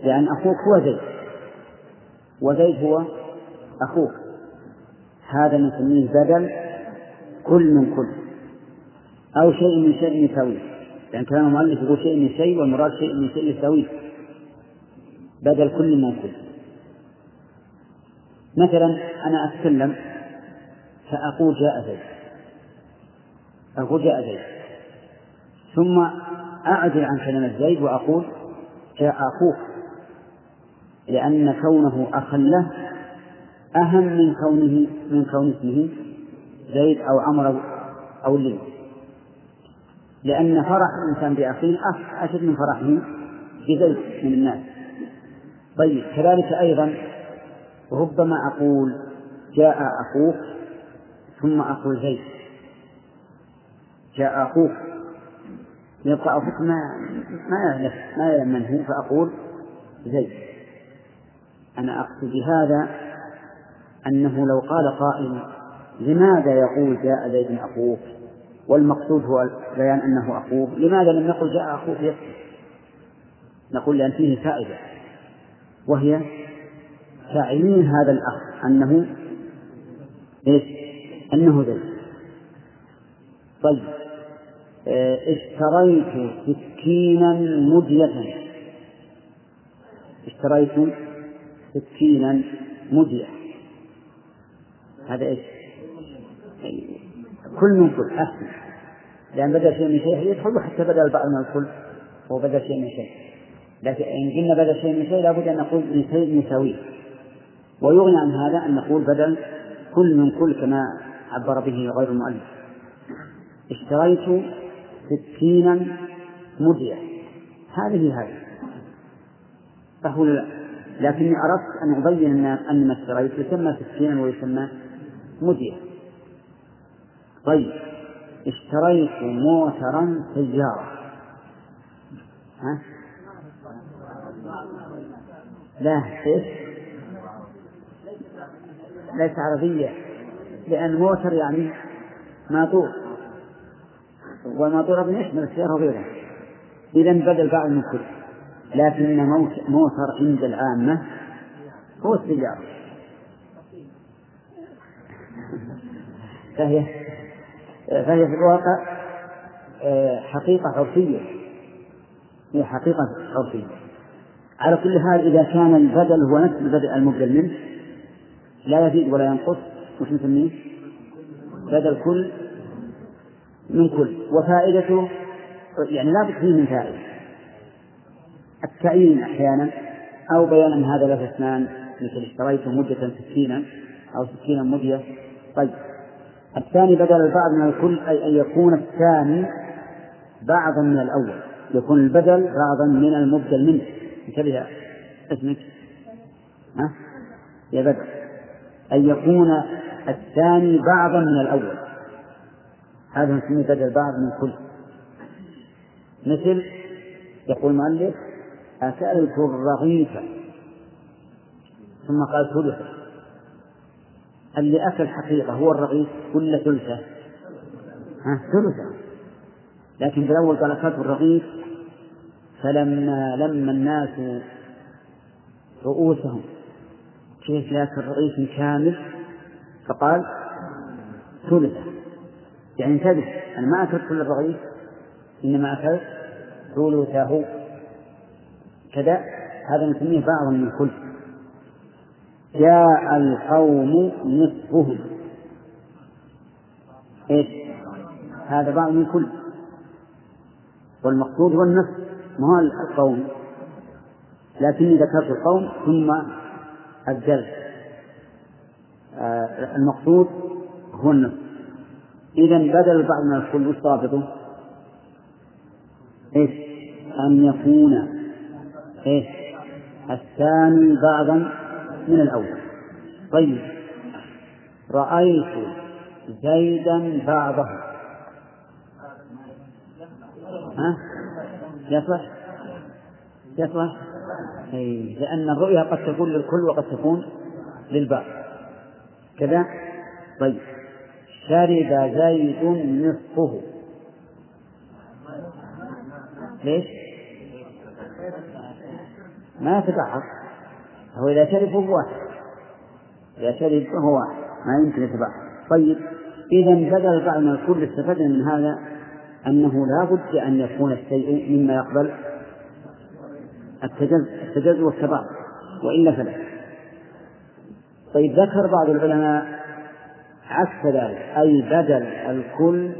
لأن أخوك هو زيد وزيد هو أخوك. هذا نسميه بدل كل من كل أو شيء من شيء يساويه. لأن كلام المؤلف يقول شيء من شيء والمراد شيء من شيء يساويه بدل كل من كل مثلا أنا أتكلم فأقول جاء زيد. أقول جاء زيد. ثم أعدل عن كلمة زيد وأقول جاء أخوك لأن كونه أخا له أهم من كونه من كون اسمه زيد أو عمر أو الليل لأن فرح الإنسان بأخيه أشد من فرحه بزيد من الناس. طيب كذلك أيضا ربما أقول جاء أخوك ثم أقول زيد. جاء أخوك. يبقى أخوك ما ما يعرف ما يعلم من هو فأقول زيد. أنا أقصد بهذا أنه لو قال قائل لماذا يقول جاء زيد أخوك؟ والمقصود هو بيان أنه أخوه. لماذا لم نقل جاء أخوك يكفي نقول لأن فيه فائدة وهي تعيين هذا الأخ أنه إيش؟ أنه زيد طيب آه، اشتريت سكينا مدية اشتريت سكينا مدية هذا إيش؟ كل من كل أحسن لأن بدل شيء من شيء يدخل حتى بدل البعض من الكل هو بدل شيء من شيء لكن إن قلنا بدل شيء من شيء لابد أن نقول من شيء مساويه ويغني عن هذا أن نقول بدل كل من كل كما عبر به غير المؤلف. اشتريت سكينا مدية هذه هذه. فهو لا. لكني أردت أن أبين أن ما اشتريت يسمى سكينا ويسمى مدية طيب. اشتريت موترا سيارة. ها؟ لا كيف؟ ليس عربية لأن موتر يعني ماطور والماطور يشمل السيارة وغيرها. إذا بدل بعض من كل لكن موتر عند العامة هو السيارة. فهي فهي في الواقع آه، حقيقة عرفية. هي حقيقة عرفية. على كل حال إذا كان البدل هو نفس البدل المبدل منه لا يزيد ولا ينقص. وش نسميه؟ بدل كل من كل. وفائدته يعني لا بد فيه من فائدة. التعيين أحيانا أو بيان أن هذا له اثنان مثل اشتريت مدة سكينا أو سكينا مدية طيب. الثاني بدل البعض من الكل أي أن يكون الثاني بعضا من الأول. يكون البدل بعضا من المبدل منه. انتبه اسمك. ها؟ يا بدر أن يكون الثاني بعضا من الأول. هذا نسميه بدل بعض من كل. مثل يقول المؤلف أكلت الرغيف ثم قال ثلثه اللي أكل حقيقة هو الرغيف ولا ثلثة؟ ها ثلثة. لكن في الأول قال أكلت الرغيف فلما لم الناس رؤوسهم كيف يأكل رغيف كامل فقال ثلثة. يعني انتبه أنا ما أكلت كل الرغيف إنما أكلت ثلثه. كذا هذا نسميه بعض من كل جاء القوم نصفهم إيش؟ هذا بعض من كل والمقصود هو النصف ما هو القوم لكني ذكرت القوم ثم أبدلت آه المقصود هو النصف إذا بدل البعض من الكل وش ضابطه؟ إيش؟ أن يكون إيش؟ الثاني بعضا من الأول طيب رأيت زيدا بعضه ها؟ يصلح؟ يصلح؟ أي لأن الرؤيا قد تكون للكل وقد تكون للبعض كذا؟ طيب شرب زيد نصفه ليش؟ ما يتبعض هو إذا شرب فهو واحد. إذا شرب فهو واحد. ما يمكن يتبعض طيب إذا بدل بعض من الكل استفدنا من هذا أنه لا بد أن يكون الشيء مما يقبل التجزء والتبعض وإلا فلا. طيب ذكر بعض العلماء عكس ذلك أي بدل الكل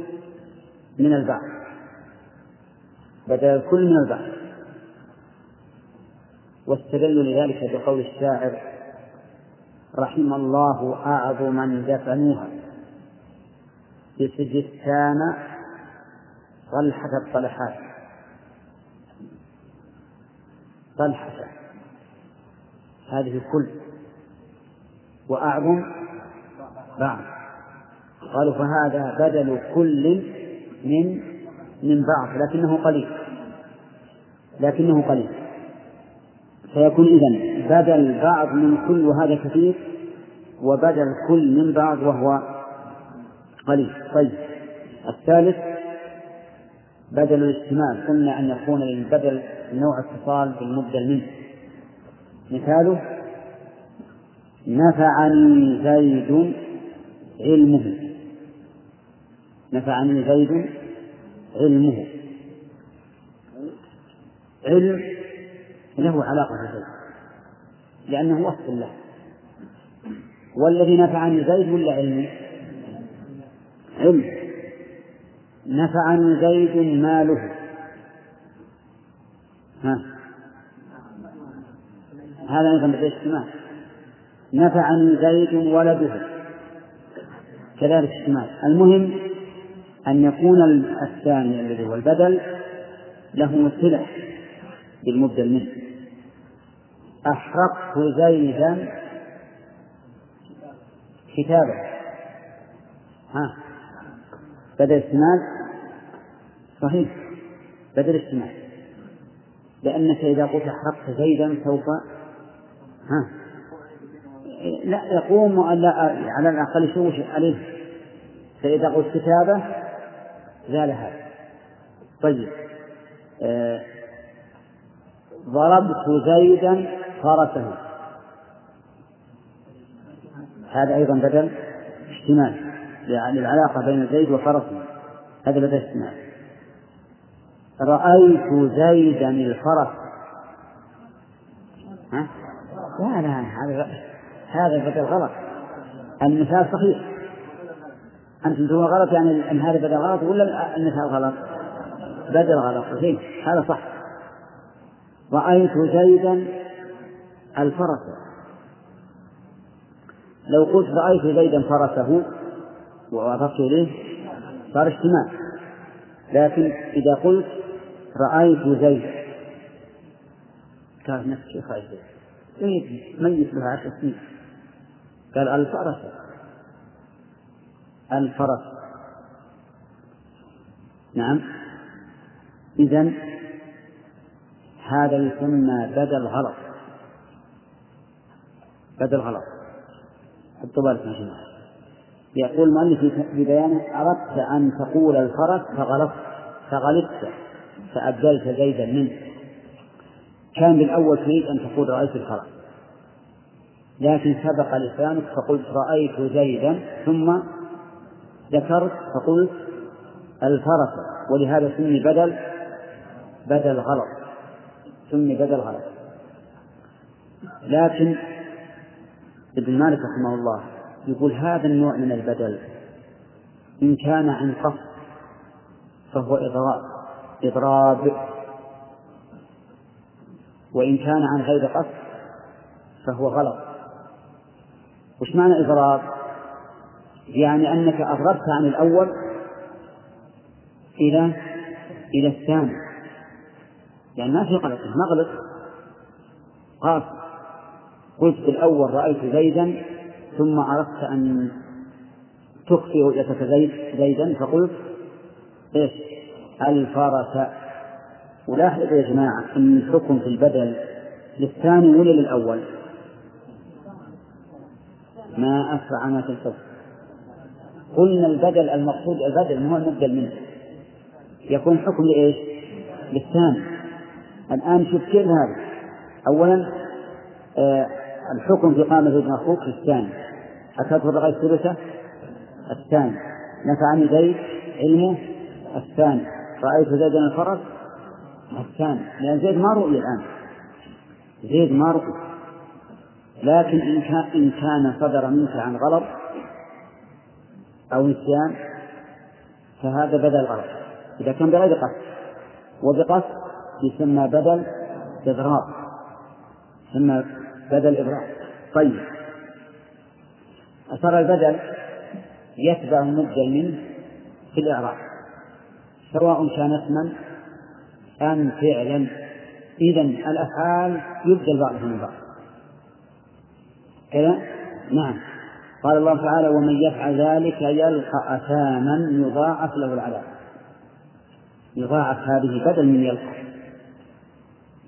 من البعض. بدل الكل من البعض. واستدلوا لذلك بقول الشاعر رحم الله أعظما دفنوها. بسجستان طلحة الطلحات. طلحة. هذه الكل وأعظم. بعض. قالوا فهذا بدل كل من من بعض. لكنه قليل. لكنه قليل. فيكون إذن بدل بعض من كل وهذا كثير وبدل كل من بعض وهو قليل. طيب. الثالث بدل الاستمال قلنا أن يكون للبدل نوع اتصال بالمبدل منه. مثاله نفعني زيد علمه. نفعني زيد علمه. علم له علاقة بزيد. لأنه وصف له والذي نفعني زيد ولا علمي؟ علم. نفعني زيد ماله. ها. هذا أيضا بالاجتماع نفعني زيد ولده. كذلك اشتمال المهم أن يكون الثاني الذي هو البدل له صلة بالمبدل منه. أحرقت زيدا كتابا. ها. بدل استمال صحيح. بدل استمال لأنك إذا قلت أحرقت زيدا سوف ها. لا يقوم على الأقل يشوش عليه. فإذا قلت كتابة زال هذا طيب. آه ضربت زيدا فرسه هذا أيضا بدل اشتمال يعني العلاقة بين زيد وفرسه هذا بدل اشتمال رأيت زيدا الفرس. ها؟ لا لا هذا هذا بدل غلط. المثال صحيح. أنتم تقولون غلط يعني أن هذا بدل غلط ولا المثال غلط؟ بدل غلط صحيح هذا صح. رأيت زيدا الفرس. لو قلت رأيت زيدا فرسه وأضفت إليه صار اجتماع. لكن إذا قلت رأيت زيد قال نفس زيد. زيد ميت له عشر سنين. قال الفرس. الفرس. نعم. إذا هذا يسمى بدل غلط. بدل غلط حطوا بالك يا جماعة. يقول المؤلف في بيانه أردت أن تقول الفرس فغلطت فغلطت فأبدلت زيدا منه. كان بالأول تريد أن تقول رأيت الفرس. لكن سبق لسانك فقلت رأيت زيدا ثم ذكرت فقلت الفرس. ولهذا سمي بدل بدل غلط. سمي بدل غلط. لكن ابن مالك رحمه الله يقول هذا النوع من البدل إن كان عن قصد فهو إضراب إضراب. وإن كان عن غير قصد فهو غلط. وش معنى إضراب؟ يعني أنك أضربت عن الأول إلى إلى الثاني. يعني ما في غلط ما غلط قاصد قلت في الأول رأيت زيدا ثم أردت أن تخفي رؤيتك زيد زيدا فقلت إيش؟ الفرس. ولاحظوا يا جماعة أن الحكم في البدل للثاني ولا للأول؟ ما أسرع ما تلتف. قلنا البدل المقصود البدل هو المبدل منه. يكون حكم لإيش؟ للثاني. الآن شوف كيف هذا. أولا آه الحكم في قامة ابن أخوك في الثاني. أتته الرغي الثلثة الثاني. نفعني زيد علمه؟ الثاني. رأيت زيدا الفرس؟ الثاني. لأن زيد ما رؤي الآن. زيد ما رؤي. لكن إن كان إن كان صدر منك عن غلط أو نسيان فهذا بدل غلط. إذا كان بغير قصد. وبقصد يسمى بدل إضراب يسمى بدل إضراب طيب. أثر البدل يتبع المبدل منه في الإعراب. سواء كان اسما أم فعلا. إذا الأفعال يبدل بعضها من بعض كذا؟ نعم. قال الله تعالى ومن يفعل ذلك يلقى أثاما يضاعف له العذاب. يضاعف هذه بدل من يلقى.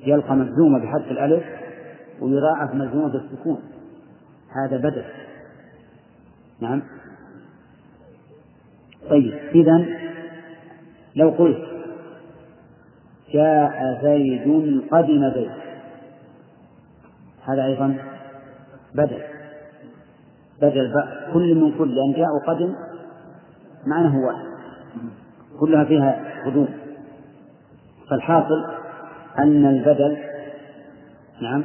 يلقى مجزومة بحذف الألف. ويضاعف مجزومة بالسكون هذا بدل. نعم. طيب إذا لو قلت جاء زيد قدم زيد. هذا أيضا بدل. بدل كل من كل لأن جاء وقدم معناه واحد. كلها فيها قدوم. فالحاصل أن البدل نعم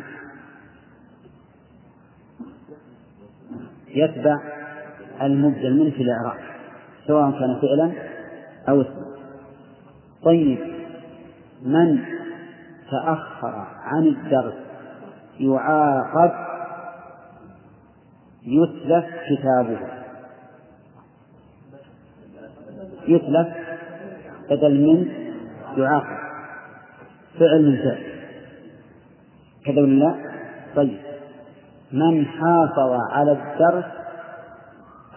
يتبع المبدل منه في الإعراب سواء كان فعلا أو اسما. طيب من تأخر عن الدرس يعاقب يتلف كتابه؟ يتلف بدل من يعاقب. فعل من فعل. كذا ولا لا؟ طيب. من حافظ على الدرس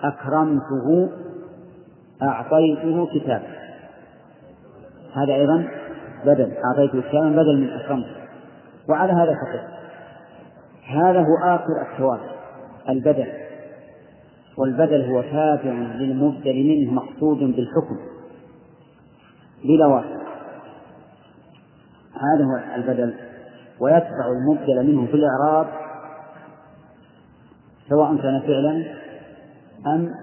أكرمته أعطيته كتابا هذا أيضا بدل أعطيته كتابا بدل من أكرمته. وعلى هذا فقط. هذا هو آخر الثواب البدل. والبدل هو تابع للمبدل منه مقصود بالحكم. بلا واسطة. هذا هو البدل. ويتبع المبدل منه في الإعراب سواء كان فعلا أم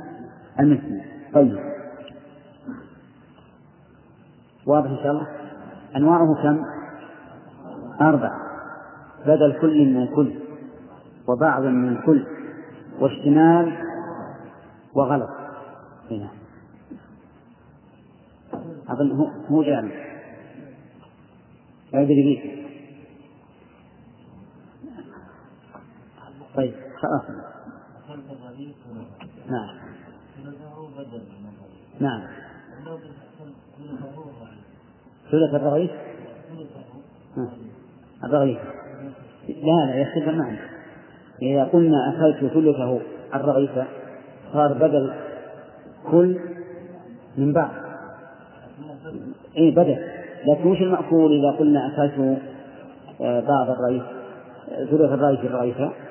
أم اسما طيب. واضح إن شاء الله؟ أنواعه كم؟ أربعة بدل كل من كل وبعض من كل واشتمال وغلط. هنا أظن هو جامع لا يدري بيك طيب خلاص. نعم. نعم. ثلث الرغيف؟ ها، الرغيف. لا لا يختلف المعنى إذا قلنا أكلت ثلثه الرغيف صار بدل كل من بعض. إيه بدل. لكن وش المأكول إذا قلنا أكلت آه، بعض الرغيف ثلث الرغيف الرغيفة؟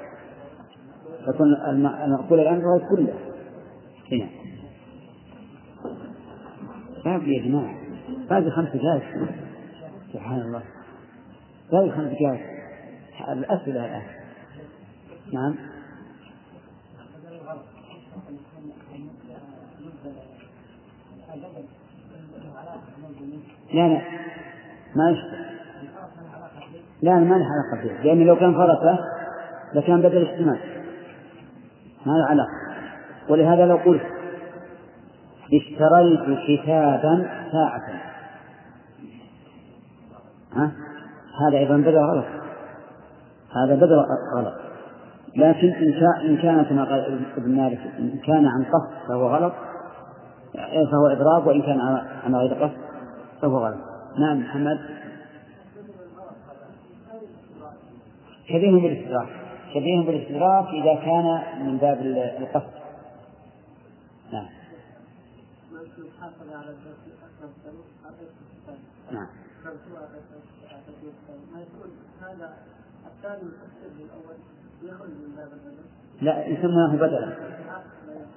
فكن الم- المأكول الآن الرغيف كله هنا. باقي يا جماعة. باقي خمس دقائق سبحان الله. باقي خمس دقائق الأسئلة الآن. نعم. لا لا. ما يشبه لا ما له علاقة به لأن لو كان فرسه لكان بدل احتمال ما له علاقة. ولهذا لو قلت اشتريت كتابا ساعة. ها؟ هذا أيضا بدل غلط. هذا بدل غلط. لكن إن كان إن كان كما قال ابن مالك إن كان عن قصد فهو غلط. فهو إضراب وإن كان عن غير قصد فهو غلط. نعم محمد. شبيه بالاستدراك شبيه بالاستدراك إذا كان من باب القصد. نعم. نعم. لا يسمونه بدلا.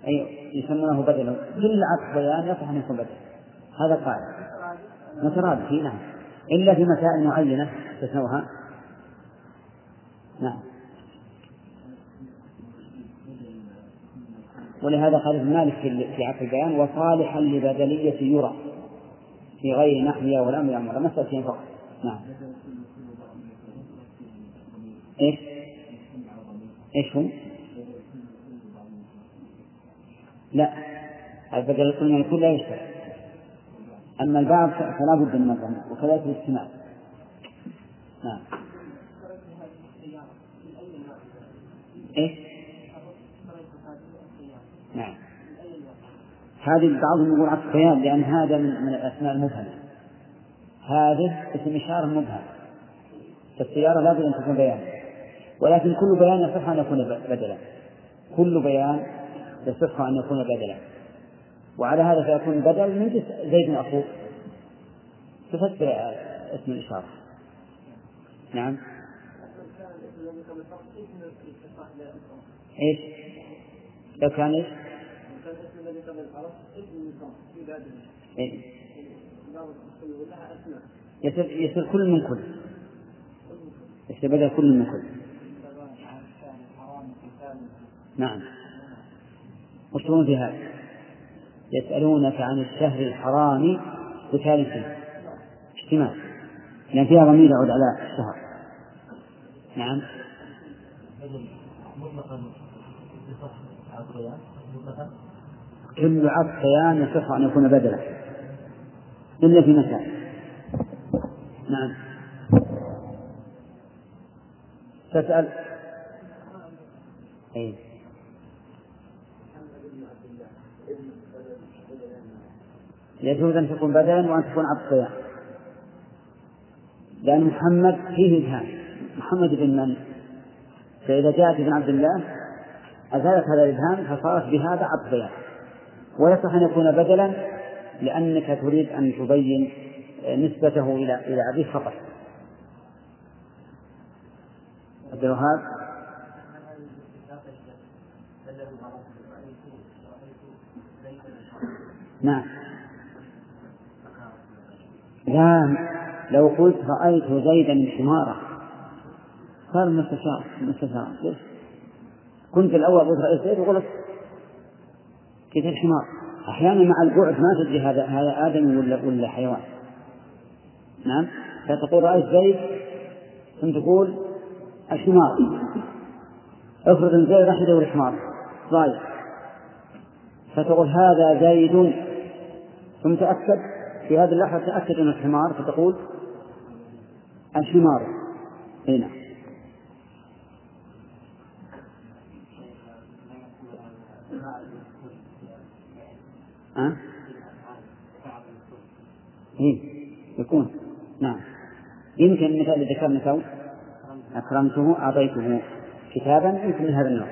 أي يسمونه بدلا. كل عطف بيان يصح أن يكون بدلا. هذا قاعدة. مترادف إي نعم. إلا في مسائل معينة تسوها نعم. ولهذا قال ابن مالك في عطف البيان وصالحا لبدلية يرى في غير نحوها والأمر أمر مسألتين فقط. نعم. إيش؟ إيش هم؟ لا. البدل الكل من لا يشترط أما البعض فلا بد من الضمان وكذلك الاجتماع. نعم. إيش؟ نعم. هذه بعضهم يقول عطف بيان لأن هذا من, الأسماء المبهمة. هذه اسم إشارة مبهم. فالسيارة لابد أن تكون بيان. ولكن كل بيان يصح أن يكون بدلا. كل بيان يصح أن يكون بدلا. وعلى هذا فيكون بدل من زيد أخوه تفسر اسم الإشارة. نعم. إيش؟ لو كان إيش؟ إيه؟ يصير يصير كل من كل. يصير بدل كل من كل. نعم. وش تقولون في هذا؟ يسألونك عن الشهر الحرام قتال فيه. احتمال لأن فيها ضمير يعود على الشهر. نعم. كل عطف بيان يصح أن يكون بدلا. إلا في مسائل نعم. تسأل. أي يجوز أن تكون بدلا وأن تكون عطف بيان لأن محمد فيه إبهام محمد بن من؟ فإذا جاءت ابن عبد الله أزالت هذا الإبهام فصارت بهذا عطف بيان ويصح أن يكون بدلا لأنك تريد أن تبين نسبته إلى إلى أبيه فقط. عبد الوهاب؟ نعم. لا لو قلت رأيت زيدا حمارا. صار مستشار مستشار؟ كنت الأول قلت رأيت زيد وقلت كيف الحمار. أحيانا مع البعد ما تدري هذا هذا آدمي ولا ولا حيوان. نعم؟ فتقول رأيت زيد ثم تقول الحمار. افرض إن زيد راح يدور حمار ضايع فتقول هذا زيد. ثم تأكد في هذه اللحظة تأكد أنه الحمار فتقول الحمار. هنا ها؟ إيه يكون. نعم. يمكن المثال اللي ذكرنا تو أكرمته أعطيته كتابا يمكن من هذا النوع.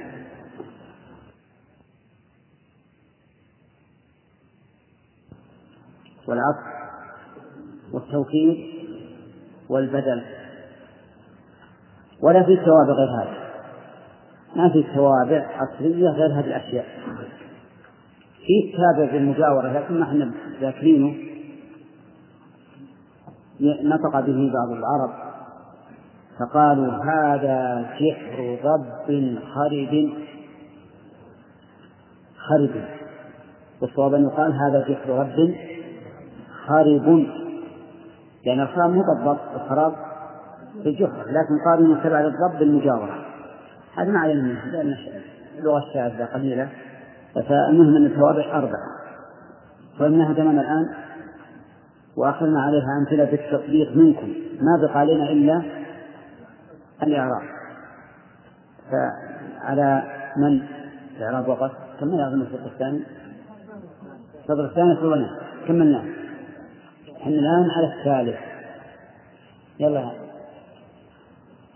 والعطف والتوكيد والبدل. ولا في التوابع غير هذا. ما في توابع أصلية غير هذه الأشياء. في تابع بالمجاورة لكن إحنا ذاكرينه. نطق به بعض العرب. فقالوا هذا سحر رب خرب. خرب. والصواب أن يقال هذا سحر رب خرب. لأن الخراب مو بالضبط الخراب في الجحر لكن قالوا من تبع للضب بالمجاورة. هذا ما علينا منه لأن اللغة الشاذة قليلة. فالمهم أن التوابع أربعة. فإنها دمنا الآن وأخذنا عليها أمثلة بالتطبيق منكم. ما بقى علينا إلا الإعراب. فعلى من الإعراب وقف؟ كملنا أظن الشق الثاني؟ الصدر الثاني كملنا. كملناه إحنا الآن على الثالث. يلا.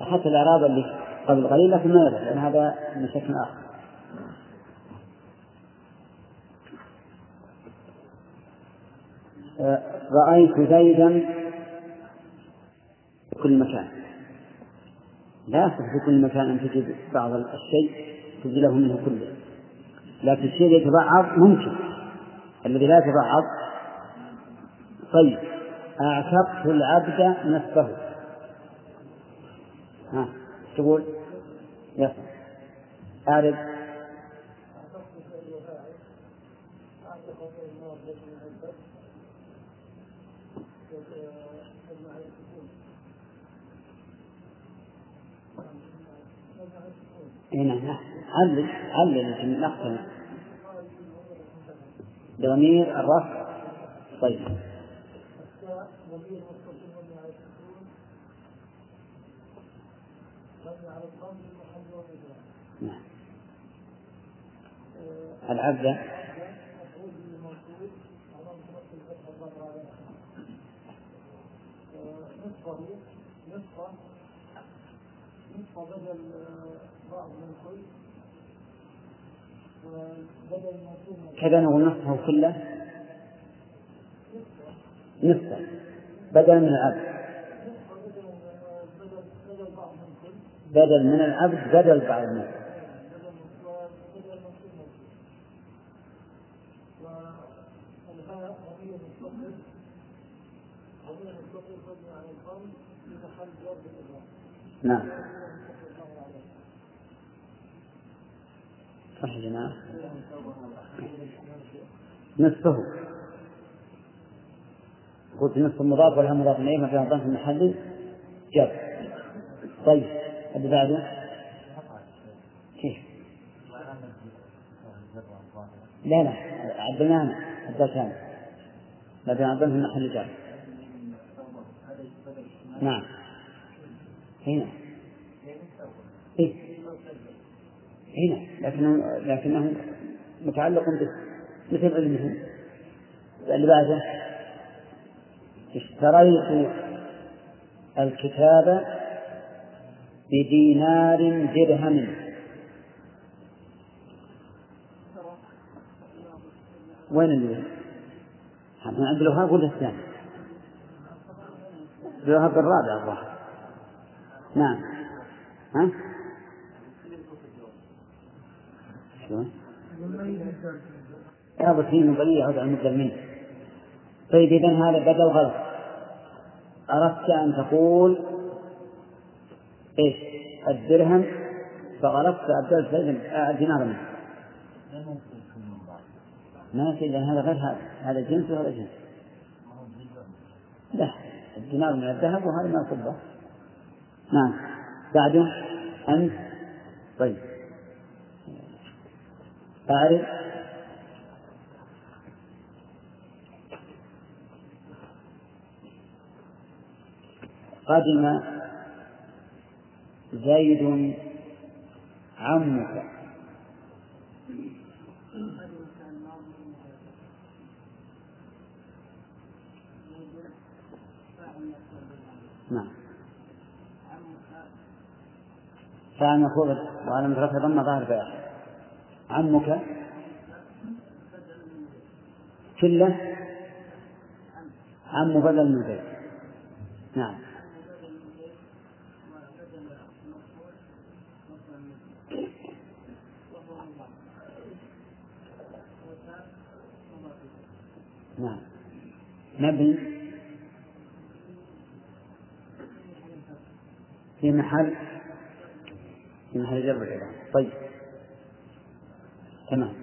حتى الإعراب اللي قبل قليل لكن ما يضر لأن هذا من شكل آخر. رأيت زيدا في كل مكان. لا يصح في كل مكان أن تجد بعض الشيء تجده منه كله. لكن الشيء يتبعض ممكن. الذي لا يتبعض طيب أعتقت العبد نفسه. ها تقول؟ يصح أعرف اي نعم. علل علل يمكن نقتنع ضمير الرفع. طيب. نعم. العبد. نصف بدل بعض من كل وبدل الموصول كذا نقول نصفه كله؟ نصفه. بدل من العبد. بدل من العبد بدل بعض الناس. بدل الموصول موصول والهاء ضمير مستقل ضمير مستقل مبني على الضم في محل جر بالإضافة نعم صح يا جماعة نصفه قلت نصف مضاف ولا مضاف إليه؟ ما فيها ضم في محل جر طيب اللي بعده كيف؟ لا لا. عدلناه عدلتان لكن عدلنا في محل جر نعم. هنا. إيه؟ هنا لكنه لكنه متعلق به مثل علمه اللي بعده اشتريت الكتاب بدينار درهم. وين اللي؟ إحنا عند الوهاب ولا الثاني؟ الوهاب الرابع الظاهر. نعم. ها؟ شلون؟ رابط فيه نظرية يعود على المبدل منه. طيب إذا هذا بدل غلط أردت أن تقول إيش؟ الدرهم. فغلطت أبدلت الدينار منه. ما في لأن هذا غير هذا. هذا جنس وهذا جنس. لا الدينار من الذهب وهذا من الفضة. نعم. بعده أنت. طيب. أعرف قدم زيد عمك. نعم. فعم يخوض وعلى مدرسة ضم ظهر بياض عمك كله؟ عم بدل من زيد نعم. نعم. مبني في محل في محل جر طيب. تمام.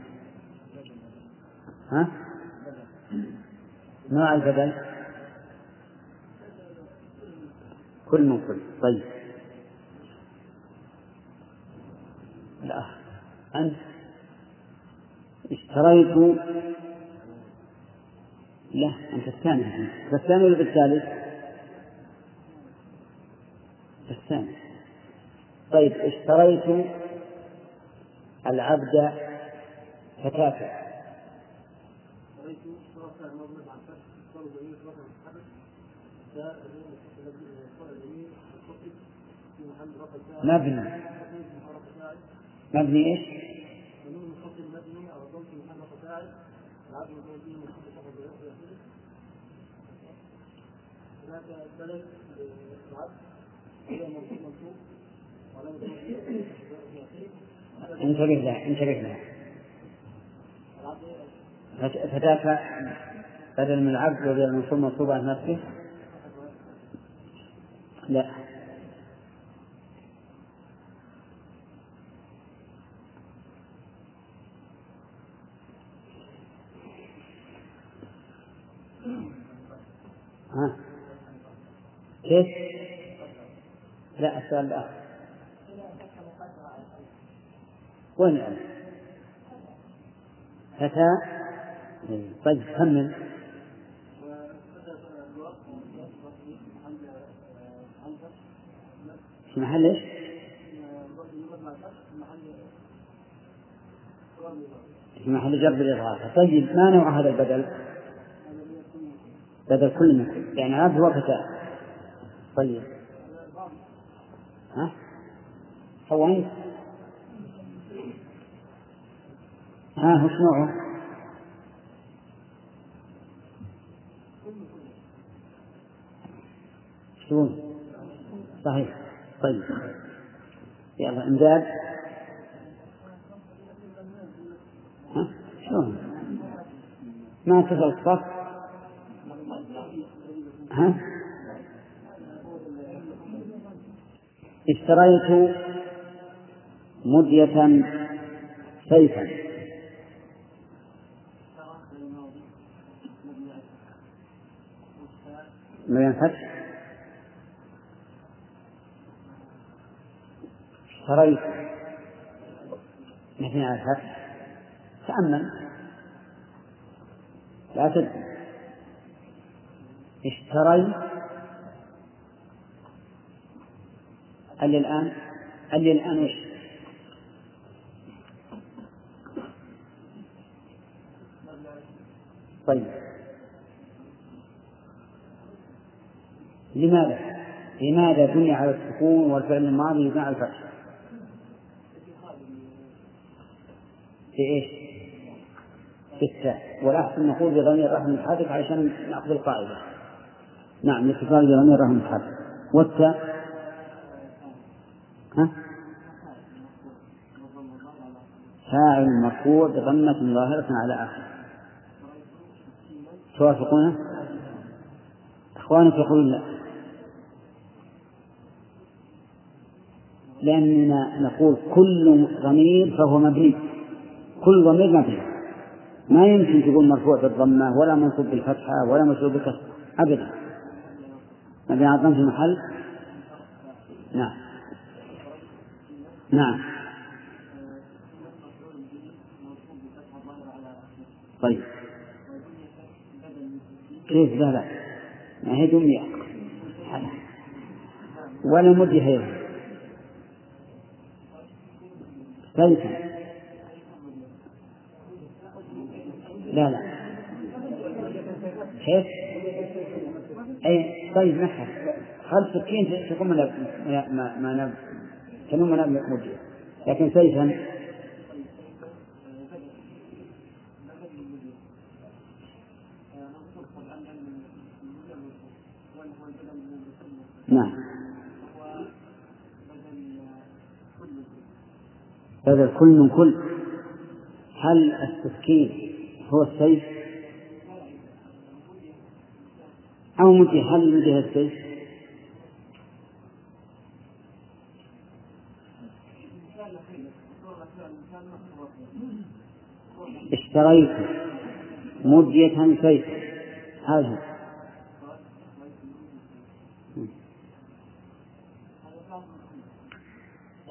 ها؟ نوع البدل كل من كل. طيب. الأخ أنت اشتريت لا أنت الثاني. الثاني ولا بالثالث؟ الثاني. طيب اشتريت العبد فتاة. مبني مبني إيش؟ انتبه لها انتبه لها. فتاة بدل من العبد وبدل المنصوب منصوب عن نفسه؟ لا. ها؟ كيف؟ لا السؤال الآخر. وين الألف؟ فتاة. طيب كمل في محل إيش؟ في محل جر بالإضافة طيب ما نوع هذا البدل؟ بدل كل من يعني عبد وفتاة طيب ها؟ صواني ها وش نوعه؟ شلون؟ صحيح. طيب. يلا إمداد. شلون؟ ما تصل الصف؟ ها؟ اشتريت مدية سيفا. ما ينفتح اشتريت مبني على الفتح تأمل لا تدري اشتريت قال لي الآن قال لي الآن وش؟ طيب لماذا؟ لماذا بني على السكون والفعل الماضي يبنى على الفتح؟ في إيش؟ في التاء والأحسن نقول بضمير رحم الحادث عشان نأخذ القاعدة. نعم الاتصال بضمير رحم الحادث والتاء ها؟ فاعل مرفوع بضمة ظاهرة على آخره توافقونه؟ إخوانك يقولون لا لأننا نقول كل ضمير فهو مبني. كل ضمير مبني ما يمكن تقول مرفوع بالضمة ولا منصوب بالفتحة ولا مسلوب بالكسر. أبدا. مبني على في محل؟ نعم. نعم. طيب. كيف؟ لا لا. ما هي دنيا ولا مدي هي. ثالثا لا لا. كيف؟ أي طيب نحن. هل سكين تكون من ما ما نب تنم من مجيء لكن سيفا. نعم. بدل كل من كل. هل التسكين هو السيف؟ أو مجي هل مجي السيف؟ اشتريت مدية سيف. هذا.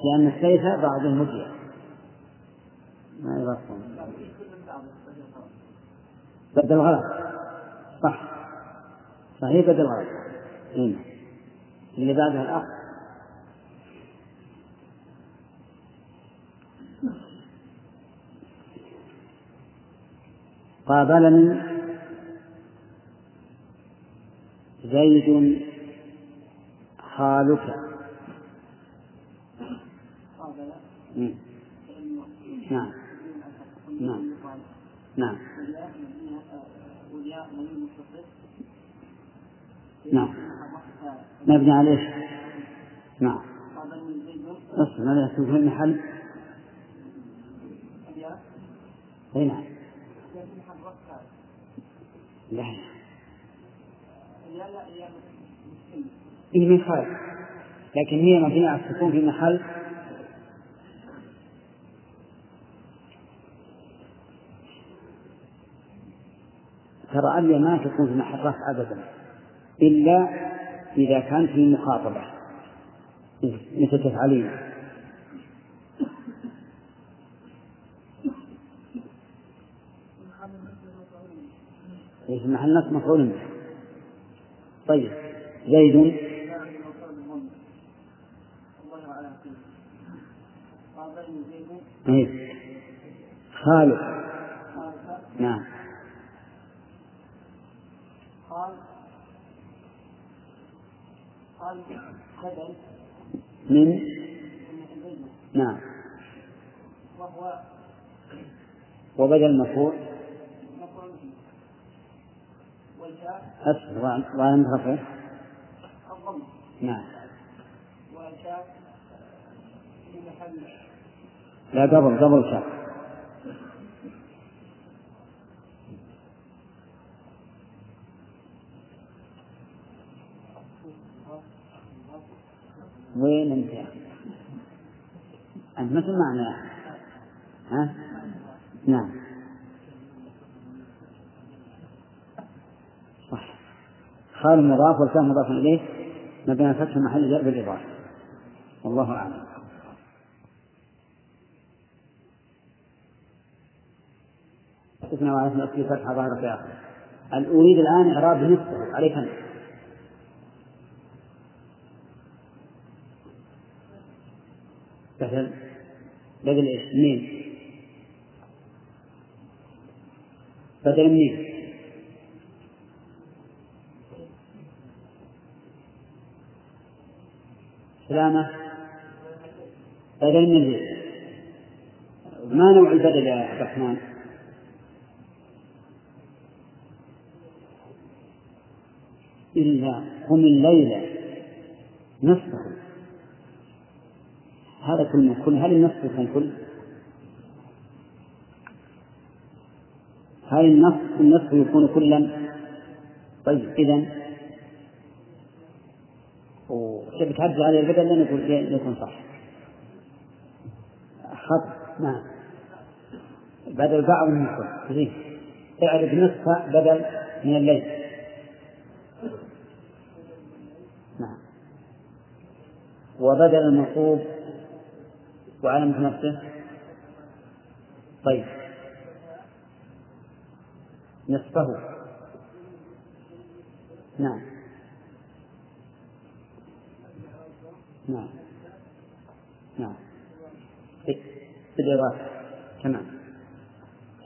لأن السيف بعض المدية ما يغطون بدل غلط صح. صحيح بدل غلط هنا اللي بعدها الأخ. قابلني زيد خالك. نعم. نعم. نعم. نعم. مبني على إيش؟ نعم. اصبر ماذا يكون في المحل؟ أي نعم. لا. إيه من خارج لكن هي مبنية على السكون في محل ترى أليا ما تكون في رفع أبدا إلا إذا كانت في مخاطبة. مثل تفعلين. محل نصب مفعول؟ به طيب. زيد. إيه. خالق نعم قال قال بدل من؟ نعم. وهو وبدل مفعول أسر وعلى رفعه نعم. لا قبل قبل شاء وين انت؟ انت ما سمعنا. ها؟ نعم. صح. خال مضاف والكاف مضاف إليه. مبنى فتح محل جر بالإضافة. والله أعلم. استثنى وعلى اسم فتحة ظاهرة في آخره. أن أريد الآن إعراب نصفه عليك أنت. بدل بدل إيش؟ منين؟ بدل منين؟ سلامة بدل من ما نوع البدل يا عبد الرحمن؟ إلا قم الليل نصفه هذا كل كل هل النصف يكون كل؟ هل النصف النصف يكون كلا؟ طيب إذا وتبي تعدل على البدل لن يكون يكون صح. خطأ نعم. بدل بعض من كل اعرف نصف بدل من الليل. نعم. وبدل المنصوب وعلامة نفسه؟ طيب. نصفه. نعم. نعم. نعم. بالإضافة. تمام.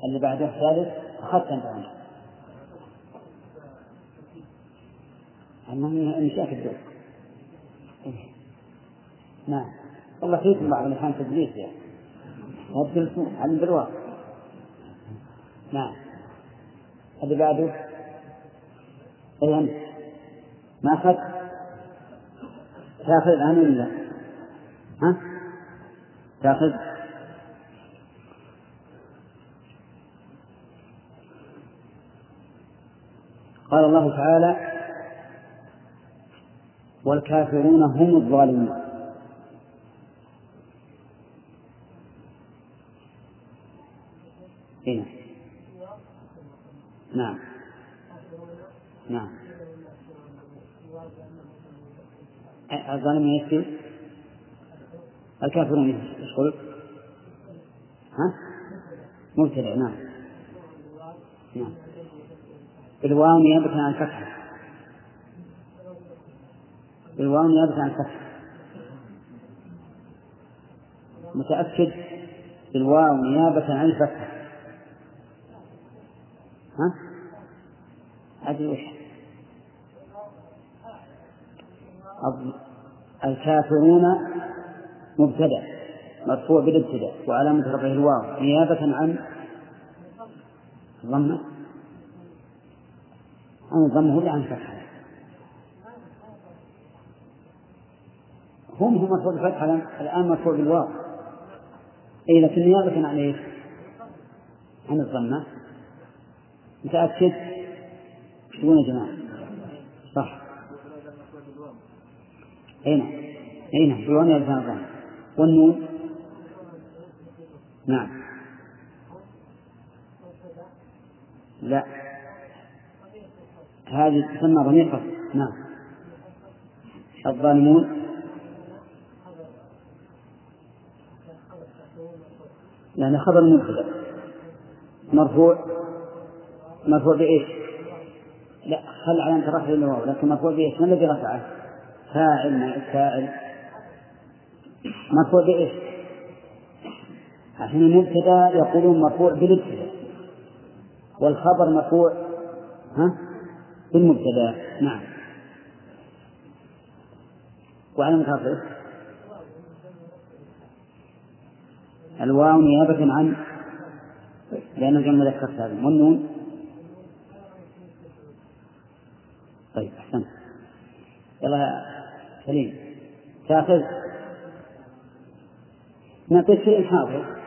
اللي بعده الثالث أخذت أنت عنه. أما من شاف الدور نعم. والله فيكم بعض الأحيان تدليس يعني. لا تدلسون علم بالواقع. نعم. اللي بعده. أي أنت ما أخذ؟ تأخذ الآن ولا ها؟ تأخذ؟ قال الله تعالى والكافرون هم الظالمون. نعم. نعم. الظالمين يكفي الكافرون إيش قلت؟ ها؟ مبتدع نعم. نعم. بالواو نيابة عن الفتحة بالواو نيابة عن الفتحة متأكد؟ بالواو نيابة عن الفتحة ها؟ أدري وش؟ الكافرون مبتدأ مرفوع بالابتداء وعلامة رفعه الواو نيابة عن الضمة عن الضمة ولا عن الفتحة هم هم مرفوع بالفتحة الآن مرفوع بالواو. أي لكن نيابة عن إيش؟ عن الضمة. متأكد؟ تقولون يا جماعة؟ صح. أي نعم. أي نعم. الضمة والنون؟ نعم. لا. هذه تسمى ضمير فصل نعم. الظالمون؟ يعني خبر مبتدا مرفوع. مرفوع بإيش؟ لا خل علامة رفع الواو لكن مرفوع بإيش؟ ما الذي رفعه؟ فاعل ما فاعل مرفوع بإيش؟ عشان المبتدا يقولون مرفوع بالابتداء والخبر مرفوع ها بالمبتدا نعم وعلامة رفعه الواو نيابة عن لأنه جمع مذكر سالم والنون طيب أحسنت. يلا يا سليم. تأخذ. نعطيك شيء حاضر.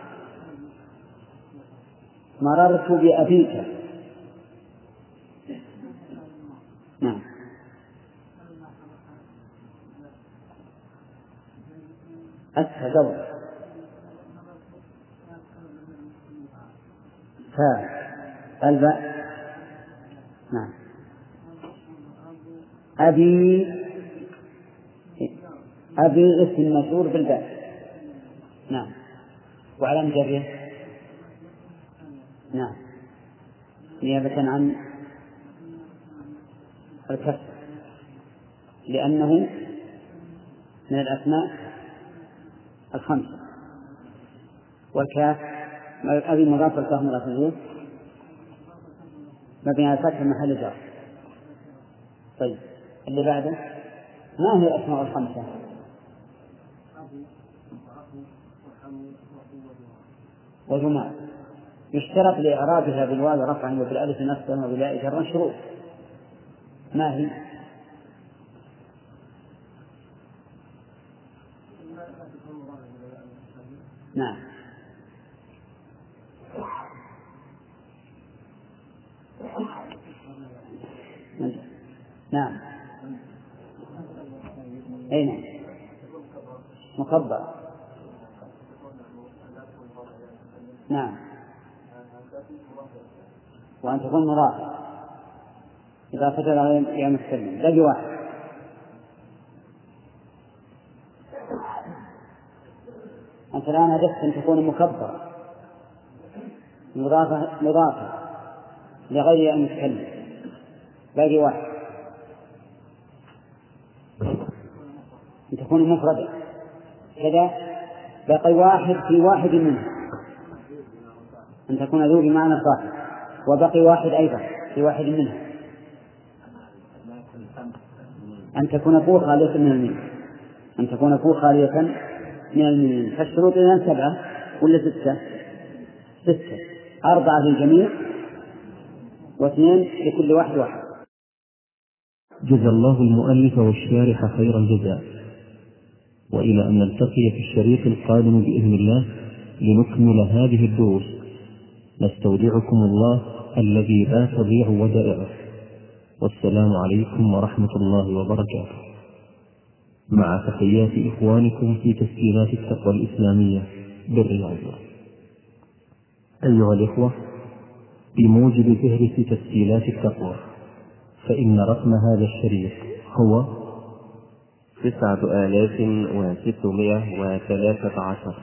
مررت بأبيك نعم. أسهل دور فاء الباء نعم أبي أبي اسم مشهور بالباء. نعم. وعلى جره نعم. نيابة عن الكسر لأنه من الأسماء الخمسة. والكاف أبي مضاف الكاف مضاف إليه. مبني على الفتح محل جر. طيب. اللي بعده ما هي الأسماء الخمسة؟ وجمال يشترط لإعرابها بالواو رفعا وبالألف نصبا وبالياء جرا شروط ما هي؟ نعم أي نعم مكبر نعم. وأن تكون مضافة. على يا مستلم باقي واحد. أنت الآن هدفت أن تكون مكبرة. مضافة مضافة. لغير المتكلم باقي واحد. أن تكون مفردة. كذا؟ بقي واحد في واحد منها أن تكون ذو بمعنى صاحب. وبقي واحد أيضا في واحد منها أن تكون بوخة ليس من المين أن تكون فوق خالية من الميم فالشروط إذا سبعة ولا ستة؟ ستة. أربعة للجميع واثنين لكل واحد واحد. جزا الله المؤلف والشارح خير الجزاء. وإلى أن نلتقي في الشريط القادم بإذن الله لنكمل هذه الدروس. نستودعكم الله الذي لا تضيع ودائعه. والسلام عليكم ورحمة الله وبركاته. مع تحيات إخوانكم في تسجيلات التقوى الإسلامية بالرياض. أيها الإخوة بموجب فهرس تسجيلات التقوى فإن رقم هذا الشريط هو تسعة آلاف وستمائة وثلاثة عشر.